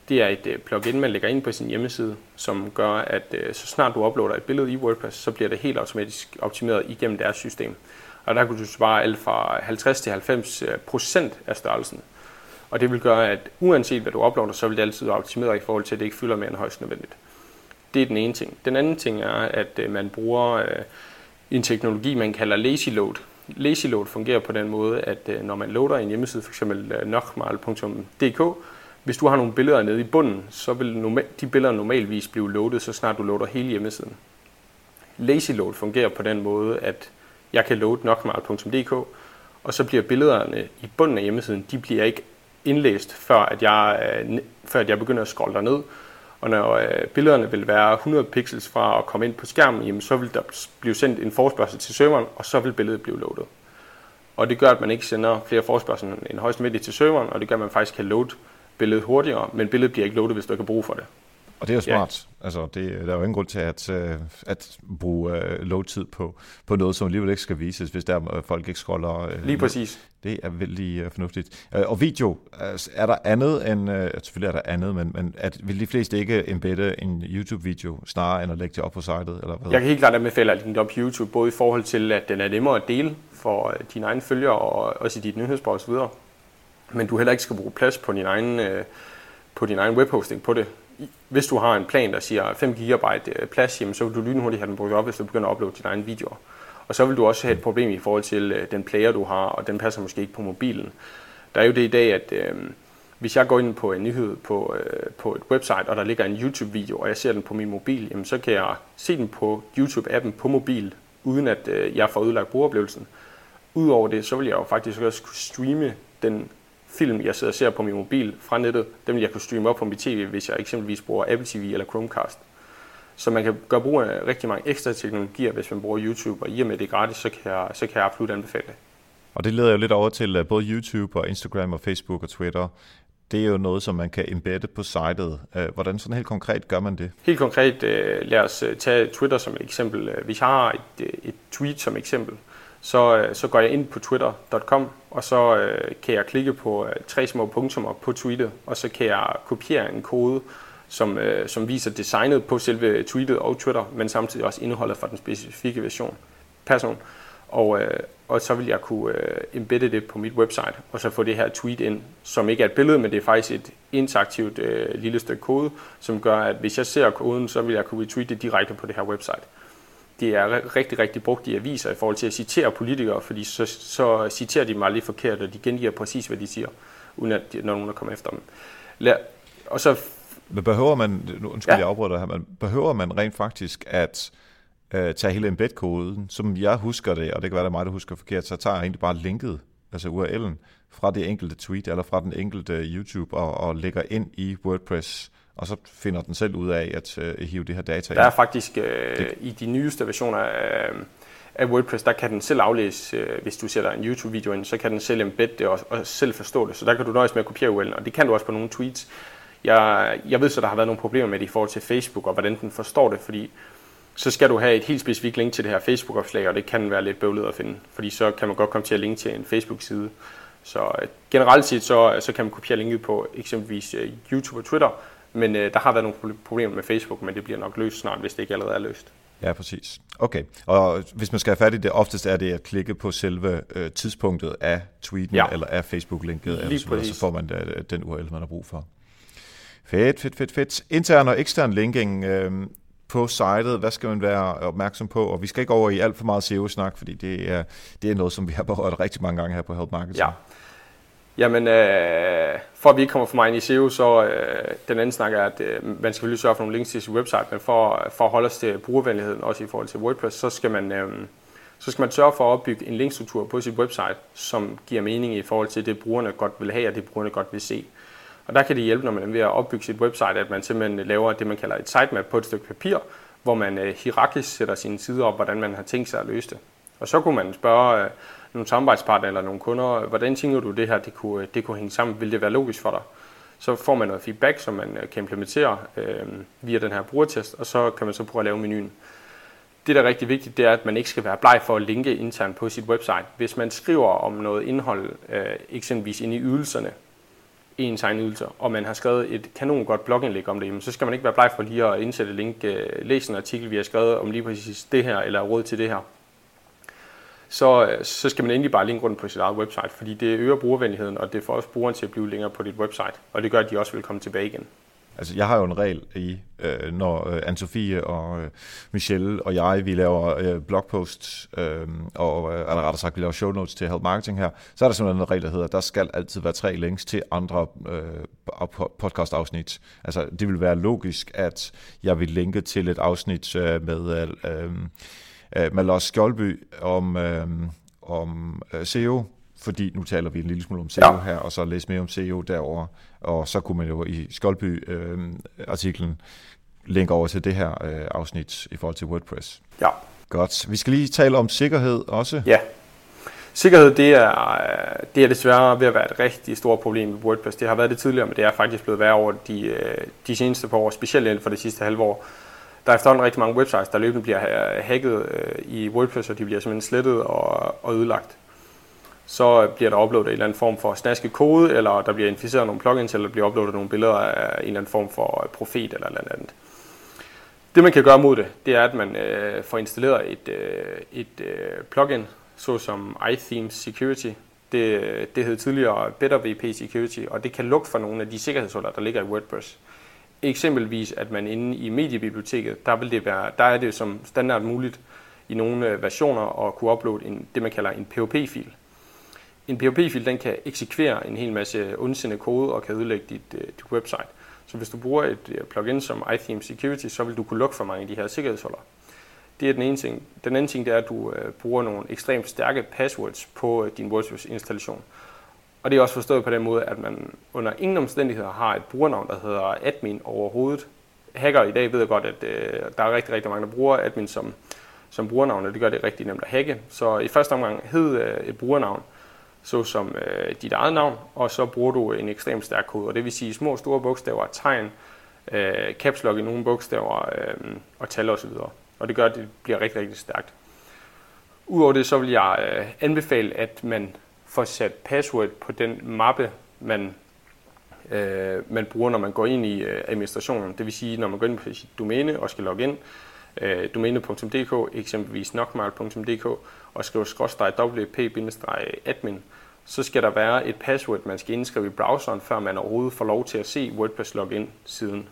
Det er et øh, plugin, man lægger ind på sin hjemmeside, som gør, at øh, så snart du uploader et billede i WordPress, så bliver det helt automatisk optimeret igennem deres system. Og der kan du spare alt fra 50 til 90 øh, procent af størrelsen. Og det vil gøre, at uanset hvad du uploader, så vil det altid være optimeret i forhold til, at det ikke fylder mere end højst nødvendigt. Det er den ene ting. Den anden ting er, at man bruger en teknologi, man kalder lazy load. Lazy load fungerer på den måde, at når man loader en hjemmeside, f.eks. nokmal.dk, hvis du har nogle billeder nede i bunden, så vil de billeder normalvis blive loadet, så snart du loader hele hjemmesiden. Lazy load fungerer på den måde, at jeg kan load nokmal.dk, og så bliver billederne i bunden af hjemmesiden, de bliver ikke indlæst, før at jeg, øh, før at jeg begynder at scrolle ned. Og når øh, billederne vil være 100 pixels fra at komme ind på skærmen, jamen, så vil der blive sendt en forespørgsel til serveren, og så vil billedet blive loadet. Og det gør, at man ikke sender flere forespørgsler end højst nødvendigt til serveren, og det gør, at man faktisk kan load billedet hurtigere, men billedet bliver ikke loadet, hvis du ikke har brug for det. Og det er jo smart. Ja. Altså, det, der er jo ingen grund til at, øh, at bruge uh, load-tid på, på noget, som alligevel ikke skal vises, hvis der uh, folk ikke scroller. Uh, Lige præcis. Det er vældig uh, fornuftigt. Uh, og video, uh, er der andet end, uh, selvfølgelig er der andet, men, men at, vil de fleste ikke embedde en YouTube-video, snarere end at lægge det op på sitet? Eller hvad? Jeg kan helt klart anbefale at lægge det op på YouTube, både i forhold til, at den er nemmere at dele for dine egne følgere, og også i dit nyhedsbrug osv., men du heller ikke skal bruge plads på din egen, øh, på din egen webhosting på det. Hvis du har en plan, der siger 5 GB øh, plads, jamen, så vil du lynhurtigt have den brugt op, hvis du begynder at uploade dine egne videoer. Og så vil du også have et problem i forhold til øh, den player, du har, og den passer måske ikke på mobilen. Der er jo det i dag, at øh, hvis jeg går ind på en nyhed på, øh, på et website, og der ligger en YouTube-video, og jeg ser den på min mobil, jamen, så kan jeg se den på YouTube-appen på mobil, uden at øh, jeg får ødelagt brugeroplevelsen. Udover det, så vil jeg jo faktisk også kunne streame den film, jeg sidder og ser på min mobil fra nettet, dem vil jeg kunne streame op på mit tv, hvis jeg eksempelvis bruger Apple TV eller Chromecast. Så man kan gøre brug af rigtig mange ekstra teknologier, hvis man bruger YouTube, og i og med det er gratis, så kan jeg, så kan jeg absolut anbefale det. Og det leder jo lidt over til øh, både YouTube og Instagram og Facebook og Twitter. Det er jo noget, som man kan embedde på sitet. Øh, hvordan sådan helt konkret gør man det? Helt konkret, øh, lad os tage Twitter som et eksempel. Hvis jeg har et, et tweet som eksempel, så, øh, så går jeg ind på twitter.com, og så øh, kan jeg klikke på øh, tre små punktummer på tweetet, og så kan jeg kopiere en kode, som, øh, som viser designet på selve tweetet og Twitter, men samtidig også indholdet fra den specifikke version, person. Og, øh, og så vil jeg kunne øh, embedde det på mit website, og så få det her tweet ind, som ikke er et billede, men det er faktisk et interaktivt øh, lille stykke kode, som gør, at hvis jeg ser koden, så vil jeg kunne retweete det direkte på det her website det er rigtig, rigtig brugt i aviser i forhold til at citere politikere, fordi så, så citerer de dem aldrig forkert, og de gengiver præcis, hvad de siger, uden at når nogen er kommet efter dem. Lad, og så men behøver man, nu undskyld, ja. jeg afbryder her, men behøver man rent faktisk at uh, tage hele embed-koden, som jeg husker det, og det kan være, det er mig, der husker forkert, så tager jeg egentlig bare linket altså URL'en, fra det enkelte tweet eller fra den enkelte YouTube og, og lægger ind i WordPress, og så finder den selv ud af at øh, hive det her data Der er faktisk øh, det. i de nyeste versioner af, af WordPress, der kan den selv aflæse, øh, hvis du sætter en YouTube-video ind, så kan den selv embedde det og, og selv forstå det. Så der kan du nøjes med at kopiere URL'en, og det kan du også på nogle tweets. Jeg, jeg ved så, der har været nogle problemer med det i forhold til Facebook, og hvordan den forstår det, fordi så skal du have et helt specifikt link til det her Facebook-opslag, og det kan være lidt bøvlet at finde, fordi så kan man godt komme til at linke til en Facebook-side. Så øh, generelt set, så, så kan man kopiere linket på eksempelvis øh, YouTube og Twitter, men øh, der har været nogle problemer med Facebook, men det bliver nok løst snart, hvis det ikke allerede er løst. Ja, præcis. Okay, og hvis man skal have fat i det, oftest er det at klikke på selve øh, tidspunktet af tweeten ja. eller af Facebook-linket, eller så, så får man øh, den URL, man har brug for. Fedt, fedt, fedt, fedt. Intern og ekstern linking øh, på sitet, hvad skal man være opmærksom på? Og vi skal ikke over i alt for meget SEO-snak, fordi det er, det er noget, som vi har berørt rigtig mange gange her på Help Marketing. Ja. Jamen, øh, for at vi ikke kommer for meget ind i SEO, så øh, den anden snak er, at øh, man skal selvfølgelig sørge for nogle links til sin website, men for, for at holde os til brugervenligheden, også i forhold til WordPress, så skal man, øh, så skal man sørge for at opbygge en linkstruktur på sit website, som giver mening i forhold til det, brugerne godt vil have, og det brugerne godt vil se. Og der kan det hjælpe, når man er ved at opbygge sit website, at man simpelthen øh, laver det, man kalder et sitemap på et stykke papir, hvor man øh, hierarkisk sætter sine sider op, hvordan man har tænkt sig at løse det. Og så kunne man spørge øh, nogle samarbejdspartnere eller nogle kunder, hvordan tænker du det her, det kunne, det kunne hænge sammen? Vil det være logisk for dig? Så får man noget feedback, som man øh, kan implementere øh, via den her brugertest, og så kan man så prøve at lave menuen. Det, der er rigtig vigtigt, det er, at man ikke skal være bleg for at linke internt på sit website. Hvis man skriver om noget indhold, øh, eksempelvis inde i ydelserne, i ens egen ydelser, og man har skrevet et kanon godt blogindlæg om det, så skal man ikke være bleg for lige at indsætte link, øh, læs læse en artikel, vi har skrevet om lige præcis det her, eller råd til det her så, øh, så skal man endelig bare linke rundt på sit eget website, fordi det øger brugervenligheden, og det får også brugeren til at blive længere på dit website, og det gør, at de også vil komme tilbage igen. Altså, jeg har jo en regel i, øh, når øh, Anne-Sophie og øh, Michelle og jeg, vi laver øh, blogposts, øh, og øh, eller rettere sagt, vi laver show notes til Help Marketing her, så er der simpelthen en regel, der hedder, der skal altid være tre links til andre øh, podcast-afsnit. Altså, det vil være logisk, at jeg vil linke til et afsnit øh, med... Øh, øh øh, med Lars Skjoldby om, øh, om øh, SEO, fordi nu taler vi en lille smule om SEO ja. her, og så læse mere om SEO derover og så kunne man jo i Skjoldby-artiklen øh, linke over til det her øh, afsnit i forhold til WordPress. Ja. Godt. Vi skal lige tale om sikkerhed også. Ja. Sikkerhed, det er, det er desværre ved at være et rigtig stort problem i WordPress. Det har været det tidligere, men det er faktisk blevet værre over de, øh, de seneste par år, specielt inden for det sidste halve år. Der er efterhånden rigtig mange websites, der løbende bliver øh, hacket øh, i WordPress, og de bliver simpelthen slettet og, og ødelagt. Så øh, bliver der uploadet en eller anden form for snasket kode, eller der bliver inficeret nogle plugins, eller der bliver uploadet nogle billeder af en eller anden form for profet eller noget andet. Det man kan gøre mod det, det er, at man øh, får installeret et, øh, et øh, plugin, såsom iThemes Security. Det, det hed tidligere Better VP Security, og det kan lukke for nogle af de sikkerhedshuller, der ligger i WordPress eksempelvis, at man inde i mediebiblioteket, der, vil det være, der er det som standard muligt i nogle øh, versioner at kunne uploade en, det, man kalder en POP-fil. En POP-fil den kan eksekvere en hel masse ondsindede kode og kan ødelægge dit, øh, dit website. Så hvis du bruger et øh, plugin som iTheme Security, så vil du kunne lukke for mange af de her sikkerhedshuller. Det er den ene ting. Den anden ting det er, at du bruger nogle ekstremt stærke passwords på din WordPress-installation. Og det er også forstået på den måde, at man under ingen omstændigheder har et brugernavn, der hedder admin overhovedet. Hacker i dag ved godt, at øh, der er rigtig, rigtig mange, der bruger admin som, som brugernavn, og det gør det rigtig nemt at hacke. Så i første omgang hed øh, et brugernavn, såsom øh, dit eget navn, og så bruger du en ekstremt stærk kode, og det vil sige små og store bogstaver, tegn, øh, caps lock i nogle bogstaver øh, og tal osv. Og det gør, at det bliver rigtig, rigtig stærkt. Udover det, så vil jeg øh, anbefale, at man får sat password på den mappe, man, øh, man bruger, når man går ind i øh, administrationen. Det vil sige, når man går ind på sit domæne og skal logge ind, øh, domæne.dk, eksempelvis nokmal.dk, og skriver skrådstræk wp-admin, så skal der være et password, man skal indskrive i browseren, før man overhovedet får lov til at se WordPress login-siden.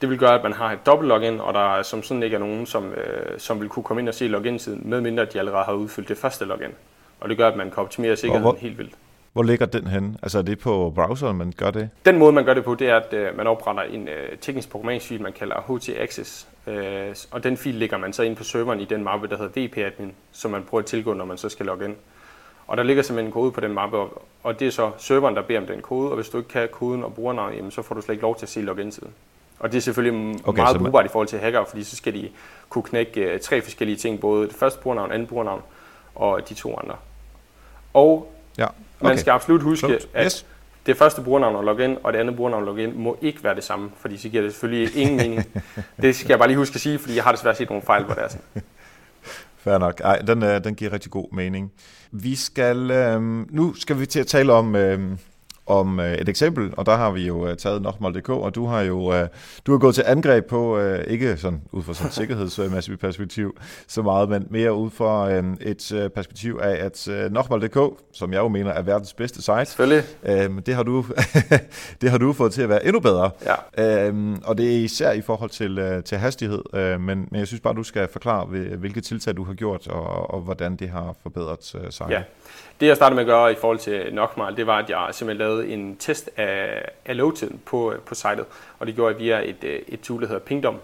Det vil gøre, at man har et dobbelt login, og der som sådan ikke er nogen, som, øh, som vil kunne komme ind og se login-siden, medmindre de allerede har udfyldt det første login og det gør, at man kan optimere sikkerheden hvor, helt vildt. Hvor ligger den hen? Altså er det på browseren, man gør det? Den måde, man gør det på, det er, at øh, man opretter en øh, teknisk programmeringsfil, man kalder HT-Access. Øh, og den fil ligger man så ind på serveren i den mappe, der hedder VP-admin, som man prøver at tilgå, når man så skal logge ind. Og der ligger simpelthen en kode på den mappe, og det er så serveren, der beder om den kode, og hvis du ikke kan koden og brugernavn, jamen, så får du slet ikke lov til at se login-siden. Og det er selvfølgelig okay, meget brugbart i forhold til hacker, fordi så skal de kunne knække uh, tre forskellige ting, både det første brugernavn, andet brugernavn og de to andre. Og ja, okay. man skal absolut huske, Klogt. at yes. det første brugernavn og login og det andet brugernavn og login må ikke være det samme, fordi så giver det selvfølgelig ingen mening. det skal jeg bare lige huske at sige, fordi jeg har desværre set nogle fejl, hvor det er sådan. Fair nok. Ej, den, øh, den giver rigtig god mening. Vi skal, øh, nu skal vi til at tale om, øh, om øh, et eksempel, og der har vi jo øh, taget Nokmal.dk, og du har jo øh, du har gået til angreb på, øh, ikke sådan ud fra sådan et sikkerhedsmæssigt perspektiv så meget, men mere ud fra øh, et øh, perspektiv af, at øh, Nokmal.dk, som jeg jo mener er verdens bedste site, Selvfølgelig. Øh, det, har du, det har du fået til at være endnu bedre. Ja. Øh, og det er især i forhold til, øh, til hastighed, øh, men, men jeg synes bare, du skal forklare, hvilke tiltag du har gjort, og, og hvordan det har forbedret øh, sig. Ja. Det jeg startede med at gøre i forhold til Nokmal, det var, at jeg simpelthen lavede en test af, af load-tiden på, øh, på sitet, og det gjorde jeg via et, øh, et tool, der hedder Pingdom.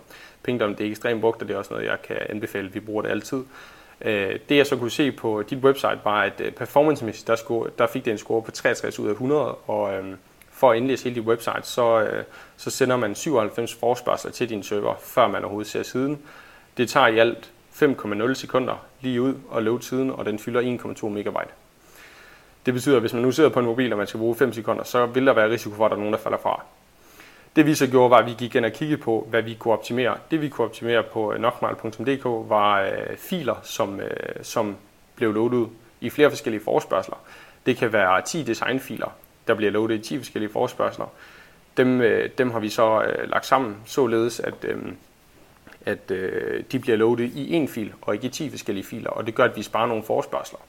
Pingdom det er ekstremt brugt, og det er også noget, jeg kan anbefale, vi bruger det altid. Øh, det jeg så kunne se på dit website var, at performancemæssigt, der, score, der fik det en score på 63 ud af 100, og øhm, for at indlæse hele dit website, så, så sender man 97 forspørgseler til din server, før man overhovedet ser siden. Det tager i alt 5,0 sekunder lige ud og løbe tiden, og den fylder 1,2 megabyte. Det betyder, at hvis man nu sidder på en mobil, og man skal bruge 5 sekunder, så vil der være risiko for, at der er nogen, der falder fra. Det vi så gjorde, var, at vi gik ind og kiggede på, hvad vi kunne optimere. Det vi kunne optimere på øh, nokmal.dk var øh, filer, som, øh, som blev loadet i flere forskellige forspørgseler. Det kan være 10 designfiler, der bliver loadet i 10 forskellige forspørgseler. Dem, øh, dem har vi så øh, lagt sammen, således at, øh, at øh, de bliver loadet i én fil, og ikke i 10 forskellige filer, og det gør, at vi sparer nogle forspørgseler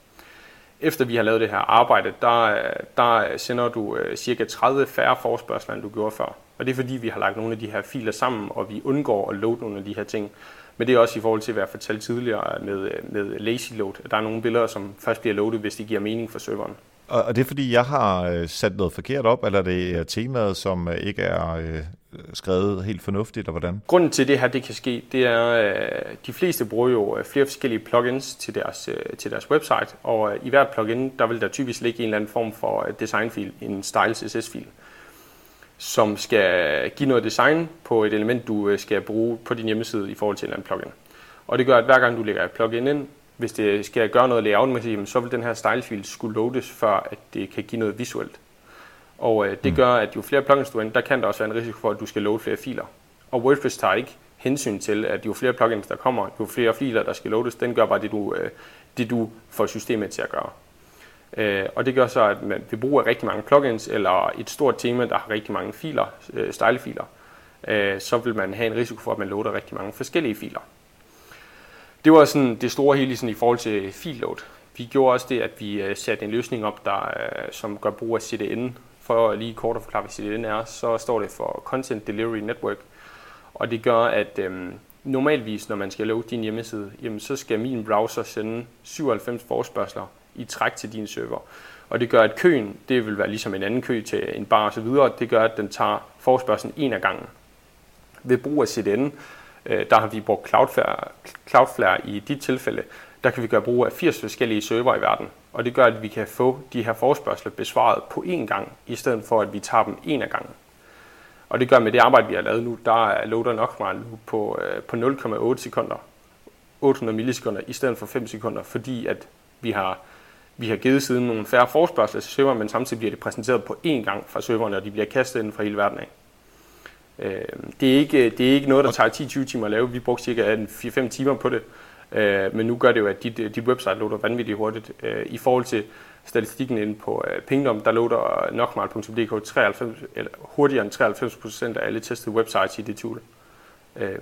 efter vi har lavet det her arbejde, der, der sender du øh, cirka 30 færre forspørgseler, end du gjorde før. Og det er fordi, vi har lagt nogle af de her filer sammen, og vi undgår at load nogle af de her ting. Men det er også i forhold til, hvad jeg fortalte tidligere med, øh, med lazy load. Der er nogle billeder, som først bliver loadet, hvis det giver mening for serveren. Og det er fordi, jeg har øh, sat noget forkert op, eller det er temaet, som øh, ikke er øh, skrevet helt fornuftigt, eller hvordan? Grunden til det her, det kan ske, det er, øh, de fleste bruger jo flere forskellige plugins til deres, til deres website, og i hvert plugin, der vil der typisk ligge en eller anden form for designfil, en style CSS-fil, som skal give noget design på et element, du skal bruge på din hjemmeside i forhold til en eller anden plugin. Og det gør, at hver gang du lægger et plugin ind, hvis det skal gøre noget layoutmæssigt, så vil den her stylefil skulle loades, før at det kan give noget visuelt. Og øh, det mm. gør, at jo flere plugins du ind, der kan der også være en risiko for, at du skal loade flere filer. Og WordPress tager ikke hensyn til, at jo flere plugins der kommer, jo flere filer der skal loades, den gør bare det, du, øh, det, du får systemet til at gøre. Øh, og det gør så, at man vil bruge rigtig mange plugins, eller et stort tema, der har rigtig mange filer, øh, stylefiler, øh, så vil man have en risiko for, at man loader rigtig mange forskellige filer. Det var sådan det store hele sådan, i forhold til filload. Vi gjorde også det, at vi øh, satte en løsning op, der, øh, som gør brug af CDN. For lige kort at forklare, hvad CDN er, så står det for Content Delivery Network. Og det gør, at øhm, normalvis, når man skal lave din hjemmeside, jamen, så skal min browser sende 97 forspørgseler i træk til din server. Og det gør, at køen, det vil være ligesom en anden kø til en bar osv., det gør, at den tager forspørgselen en af gangen. Ved brug af CDN, Øh, der har vi brugt Cloudflare, Cloudflare i dit tilfælde. Der kan vi gøre brug af 80 forskellige server i verden. Og det gør, at vi kan få de her forspørgseler besvaret på én gang, i stedet for at vi tager dem en af gangen. Og det gør med det arbejde, vi har lavet nu, der er loader nok mig nu på, øh, på 0,8 sekunder, 800 millisekunder, i stedet for 5 sekunder, fordi at vi har, vi har givet siden nogle færre forspørgseler til serveren, men samtidig bliver det præsenteret på én gang fra serverne, og de bliver kastet ind fra hele verden af. Øh, det, er ikke, det er ikke noget, der tager 10-20 timer at lave. Vi brugte cirka 4-5 timer på det. Øh, men nu gør det jo, at dit, dit website loader vanvittigt hurtigt. Øh, I forhold til statistikken inde på øh, Pingdom, der loader nokmal.dk 93, eller hurtigere end 93% af alle testede websites i det tool. Øh,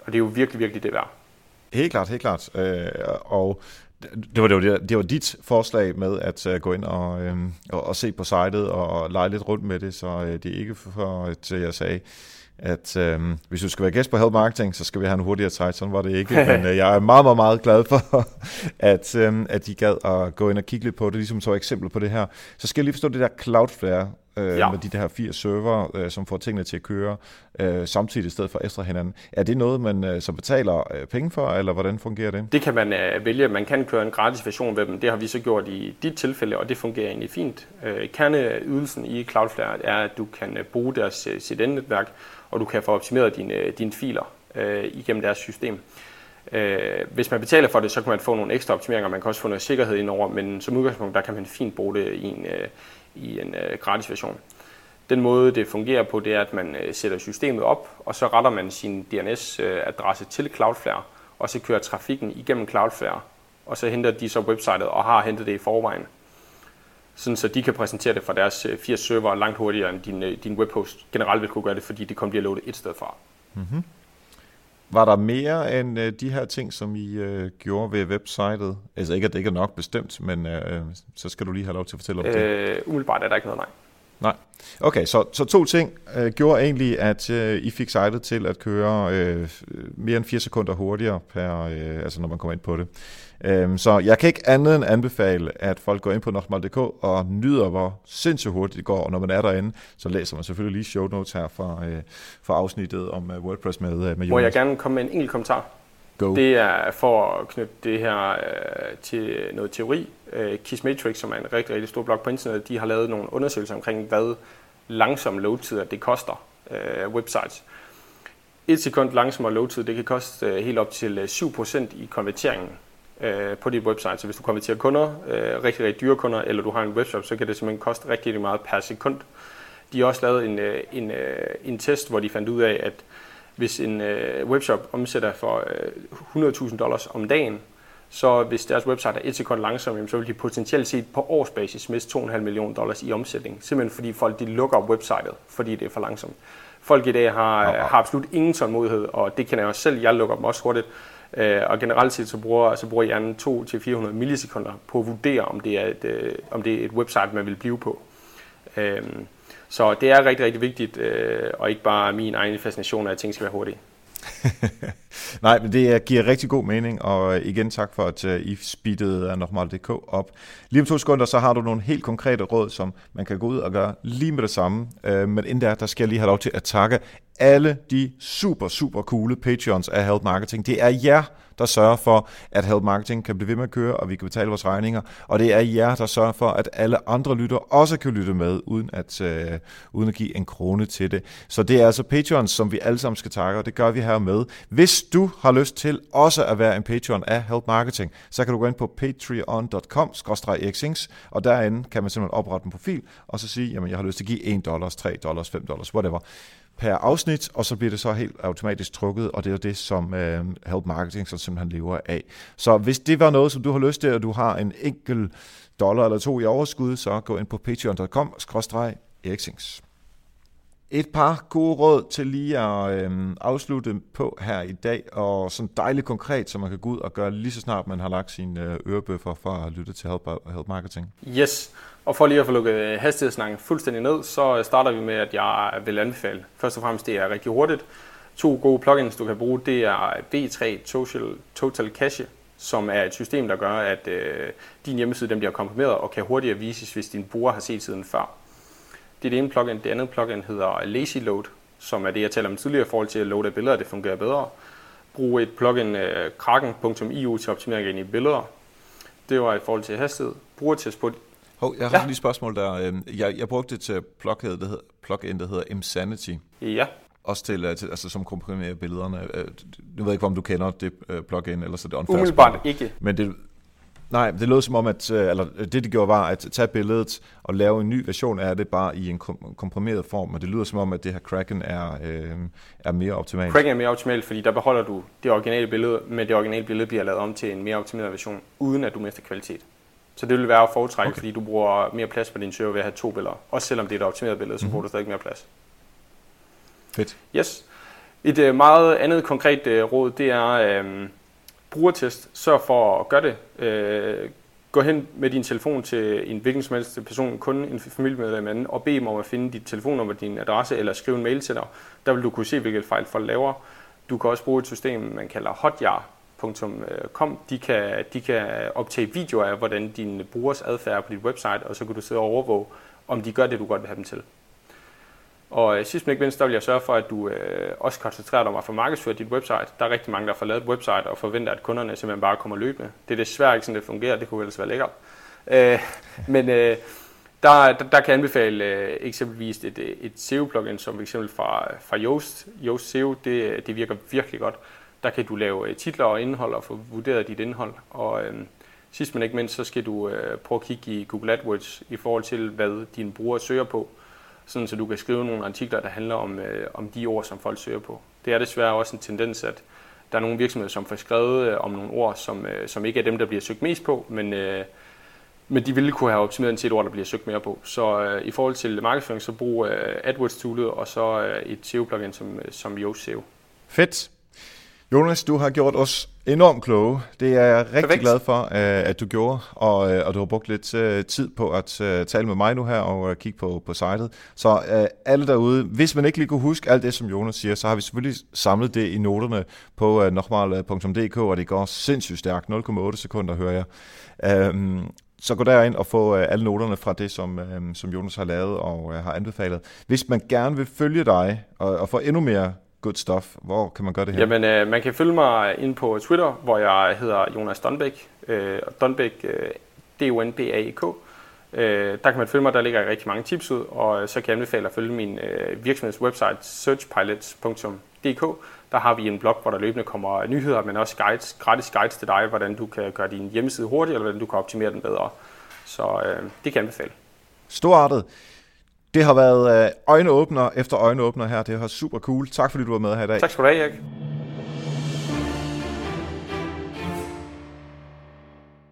og det er jo virkelig, virkelig det værd. Helt klart, helt klart. Øh, og det var, det, var, det var dit forslag med at uh, gå ind og, øh, og, og se på sitet og lege lidt rundt med det, så uh, det er ikke for, at jeg sagde, at øh, hvis du skal være gæst på Help Marketing, så skal vi have en hurtigere site. Sådan var det ikke. Men øh, jeg er meget, meget, meget glad for, at, øh, at de gad at gå ind og kigge lidt på det, ligesom så eksempel på det her. Så skal jeg lige forstå det der Cloudflare. Øh, ja. med de der 80 server, øh, som får tingene til at køre øh, samtidig i stedet for efter hinanden. Er det noget, man øh, så betaler øh, penge for, eller hvordan fungerer det? Det kan man øh, vælge. Man kan køre en gratis version ved dem. Det har vi så gjort i dit tilfælde, og det fungerer egentlig fint. Øh, kerneydelsen i Cloudflare er, at du kan øh, bruge deres øh, CDN-netværk, og du kan få optimeret dine, øh, dine filer øh, igennem deres system. Øh, hvis man betaler for det, så kan man få nogle ekstra optimeringer, man kan også få noget sikkerhed indover, men som udgangspunkt, der kan man fint bruge det i en, øh, i en øh, gratis version. Den måde, det fungerer på, det er, at man øh, sætter systemet op, og så retter man sin DNS-adresse til Cloudflare, og så kører trafikken igennem Cloudflare, og så henter de så websitet og har hentet det i forvejen. Sådan så de kan præsentere det fra deres øh, 80 server langt hurtigere, end din, øh, din webhost generelt vil kunne gøre det, fordi det kun bliver loadet et sted fra. Mm-hmm. Var der mere end øh, de her ting, som I øh, gjorde ved websitet? Altså ikke, at det ikke er nok bestemt, men øh, øh så skal du lige have lov til at fortælle om det. Øh, umiddelbart er der ikke noget, nej. Nej. Okay, så, så to ting øh, gjorde egentlig, at øh, I fik sitet til at køre øh, mere end 4 sekunder hurtigere, per, øh, altså når man kommer ind på det. Øhm, så jeg kan ikke andet end anbefale, at folk går ind på nokmal.dk og nyder, hvor sindssygt hurtigt det går. Og når man er derinde, så læser man selvfølgelig lige show notes her fra, øh, fra afsnittet om uh, WordPress med, uh, med Jonas. Må jeg gerne komme med en enkelt kommentar? Go. Det er for at knytte det her øh, til noget teori. Øh, Kissmetrics, som er en rigtig, rigtig stor blog på internettet, de har lavet nogle undersøgelser omkring, hvad langsom loadtider det koster øh, websites. Et sekund langsommere loadtid, det kan koste øh, helt op til øh, 7% i konverteringen øh, på dit website. Så hvis du konverterer kunder, øh, rigtig, rigtig dyre kunder, eller du har en webshop, så kan det simpelthen koste rigtig, rigtig meget per sekund. De har også lavet en, øh, en, øh, en test, hvor de fandt ud af, at hvis en øh, webshop omsætter for øh, 100.000 dollars om dagen, så hvis deres website er et sekund langsom, så vil de potentielt set på årsbasis miste 2,5 millioner dollars i omsætning. Simpelthen fordi folk de lukker websitet, fordi det er for langsomt. Folk i dag har, okay. har absolut ingen tålmodighed, og det kan jeg også selv. Jeg lukker dem også hurtigt. Øh, og generelt set så bruger, så bruger hjernen 2-400 millisekunder på at vurdere, om det er et, øh, om det er et website, man vil blive på. Øh, så det er rigtig, rigtig vigtigt, øh, og ikke bare min egen fascination af, at ting skal være hurtige. Nej, men det giver rigtig god mening, og igen tak for, at øh, I speedede øh, Normal.dk op. Lige om to sekunder, så har du nogle helt konkrete råd, som man kan gå ud og gøre lige med det samme. Øh, men inden der, der skal jeg lige have lov til at takke alle de super, super coole Patreons af Help Marketing. Det er jer, der sørger for, at Help Marketing kan blive ved med at køre, og vi kan betale vores regninger. Og det er jer, der sørger for, at alle andre lytter også kan lytte med, uden at, øh, uden at give en krone til det. Så det er altså Patreons, som vi alle sammen skal takke, og det gør vi her med. Hvis du har lyst til også at være en Patreon af Help Marketing, så kan du gå ind på patreon.com og derinde kan man simpelthen oprette en profil, og så sige, jamen jeg har lyst til at give 1 dollars, 3 dollars, 5 dollars, whatever per afsnit, og så bliver det så helt automatisk trukket, og det er det, som øh, Help Marketing så simpelthen lever af. Så hvis det var noget, som du har lyst til, og du har en enkelt dollar eller to i overskud, så gå ind på patreon.com eriksings. Et par gode råd til lige at øh, afslutte på her i dag, og sådan dejligt konkret, så man kan gå ud og gøre lige så snart man har lagt sine øh, ørebøffer for at lytte til Help, Help Marketing. Yes, og for lige at få lukket øh, hastighedssnakken fuldstændig ned, så øh, starter vi med, at jeg vil anbefale. Først og fremmest, det er rigtig hurtigt. To gode plugins, du kan bruge, det er V3 Total, Total Cache, som er et system, der gør, at øh, din hjemmeside den bliver komprimeret og kan hurtigere vises, hvis din bruger har set siden før. Det er det ene plugin. Det andet plugin hedder Lazy Load, som er det, jeg talte om tidligere i forhold til at loade billeder. Det fungerer bedre. Brug et plugin uh, kraken.io til optimering af billeder. Det var i forhold til hastighed. Brugertest på Hov, jeg har ja. lige et spørgsmål der. Øhm, jeg, jeg brugte det til plugin, der hedder, plugin, der hedder Insanity. Ja. Også til, øh, til altså, som komprimerer billederne. Øh, nu ved jeg ikke, om du kender det plugin, eller så det er Umiddelbart ikke. Men det, Nej, det lød som om, at øh, eller det de gjorde var at tage billedet og lave en ny version af det bare i en komprimeret form, og det lyder som om, at det her Kraken er, øh, er mere optimalt. Kraken er mere optimalt, fordi der beholder du det originale billede, men det originale billede bliver lavet om til en mere optimeret version, uden at du mister kvalitet. Så det vil være at foretrække, okay. fordi du bruger mere plads på din server ved at have to billeder. Også selvom det er et optimeret billede, så mm-hmm. bruger du stadig mere plads. Fedt. Yes. Et øh, meget andet konkret øh, råd, det er... Øh, brugertest. Sørg for at gøre det. Øh, gå hen med din telefon til en hvilken som helst person, kun en familiemedlem anden, og bed dem om at finde dit telefonnummer, din adresse, eller skrive en mail til dig. Der vil du kunne se, hvilket fejl folk laver. Du kan også bruge et system, man kalder hotjar.com. De kan, de kan optage videoer af, hvordan din brugers adfærd er på dit website, og så kan du sidde og overvåge, om de gør det, du godt vil have dem til. Og øh, sidst men ikke mindst, der vil jeg sørge for, at du øh, også koncentrerer dig om at få markedsført dit website. Der er rigtig mange, der får lavet et website og forventer, at kunderne simpelthen bare kommer løbende. Det er desværre ikke sådan, det fungerer. Det kunne ellers være lækkert. Øh, men øh, der, der, der kan jeg anbefale øh, eksempelvis et, et SEO-plugin, som eksempel fra, fra Yoast. Yoast SEO, det, det virker virkelig godt. Der kan du lave øh, titler og indhold og få vurderet dit indhold. Og øh, sidst men ikke mindst, så skal du øh, prøve at kigge i Google AdWords i forhold til, hvad dine brugere søger på sådan så du kan skrive nogle artikler, der handler om, øh, om de ord, som folk søger på. Det er desværre også en tendens, at der er nogle virksomheder, som får skrevet øh, om nogle ord, som, øh, som ikke er dem, der bliver søgt mest på, men, øh, men de ville kunne have optimeret til et ord, der bliver søgt mere på. Så øh, i forhold til markedsføring, så brug øh, AdWords-toolet og så øh, et SEO-plugin som, øh, som Yoast SEO. Fedt. Jonas, du har gjort os enormt kloge. Det er jeg rigtig Perfekt. glad for, øh, at du gjorde, og, øh, og du har brugt lidt øh, tid på at tale med mig nu her og kigge på, på sitet. Så alle derude, hvis man ikke lige kunne huske alt det, som Jonas siger, så har vi selvfølgelig samlet det i noterne på nokmal.dk, og det går sindssygt stærkt. 0,8 sekunder, hører jeg. Øhm, så gå derind og få alle noterne fra det, som, som Jonas har lavet og har anbefalet. Hvis man gerne vil følge dig og, og få endnu mere good stuff. Hvor kan man gøre det her? Jamen, øh, man kan følge mig ind på Twitter, hvor jeg hedder Jonas Donbæk. Øh, Donbæk, øh, D-O-N-B-A-E-K. Øh, der kan man følge mig, der ligger rigtig mange tips ud, og så kan jeg anbefale at følge min øh, virksomhedswebsite searchpilots.dk. Der har vi en blog, hvor der løbende kommer nyheder, men også guides, gratis guides til dig, hvordan du kan gøre din hjemmeside hurtigere, eller hvordan du kan optimere den bedre. Så øh, det kan jeg anbefale. Storartet. Det har været øh, øjenåbner efter øjenåbner her. Det har super cool. Tak fordi du var med her i dag. Tak skal du have, Erik.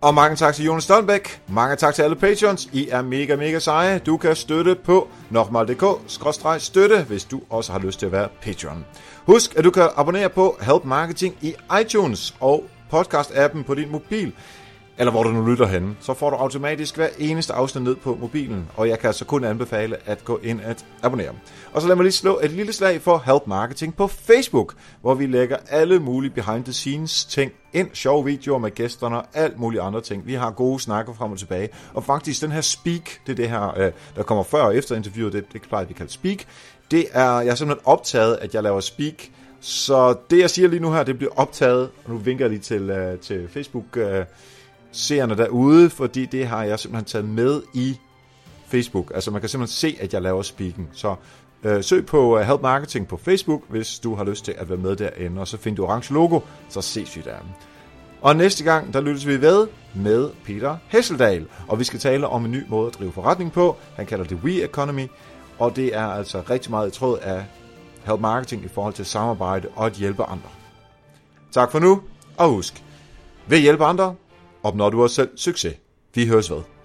Og mange tak til Jonas Stolnbæk. Mange tak til alle patrons. I er mega, mega seje. Du kan støtte på nokmal.dk-støtte, hvis du også har lyst til at være patron. Husk, at du kan abonnere på Help Marketing i iTunes og podcast-appen på din mobil eller hvor du nu lytter henne, så får du automatisk hver eneste afsnit ned på mobilen, og jeg kan altså kun anbefale at gå ind at abonnere. Og så lad mig lige slå et lille slag for Help Marketing på Facebook, hvor vi lægger alle mulige behind the scenes ting ind, sjove videoer med gæsterne og alt muligt andre ting. Vi har gode snakker frem og tilbage, og faktisk den her speak, det er det her, øh, der kommer før og efter interviewet, det, det plejer vi kalde speak, det er, jeg er simpelthen optaget, at jeg laver speak, så det jeg siger lige nu her, det bliver optaget, og nu vinker jeg lige til, øh, til Facebook, øh, seerne derude, fordi det har jeg simpelthen taget med i Facebook. Altså man kan simpelthen se, at jeg laver speaking. Så øh, søg på øh, Help Marketing på Facebook, hvis du har lyst til at være med derinde. Og så find du orange logo, så ses vi der. Og næste gang, der lyttes vi ved med Peter Hesseldal. Og vi skal tale om en ny måde at drive forretning på. Han kalder det We Economy. Og det er altså rigtig meget i tråd af Help Marketing i forhold til samarbejde og at hjælpe andre. Tak for nu, og husk, ved at hjælpe andre, opnår du også selv succes. Vi høres ved.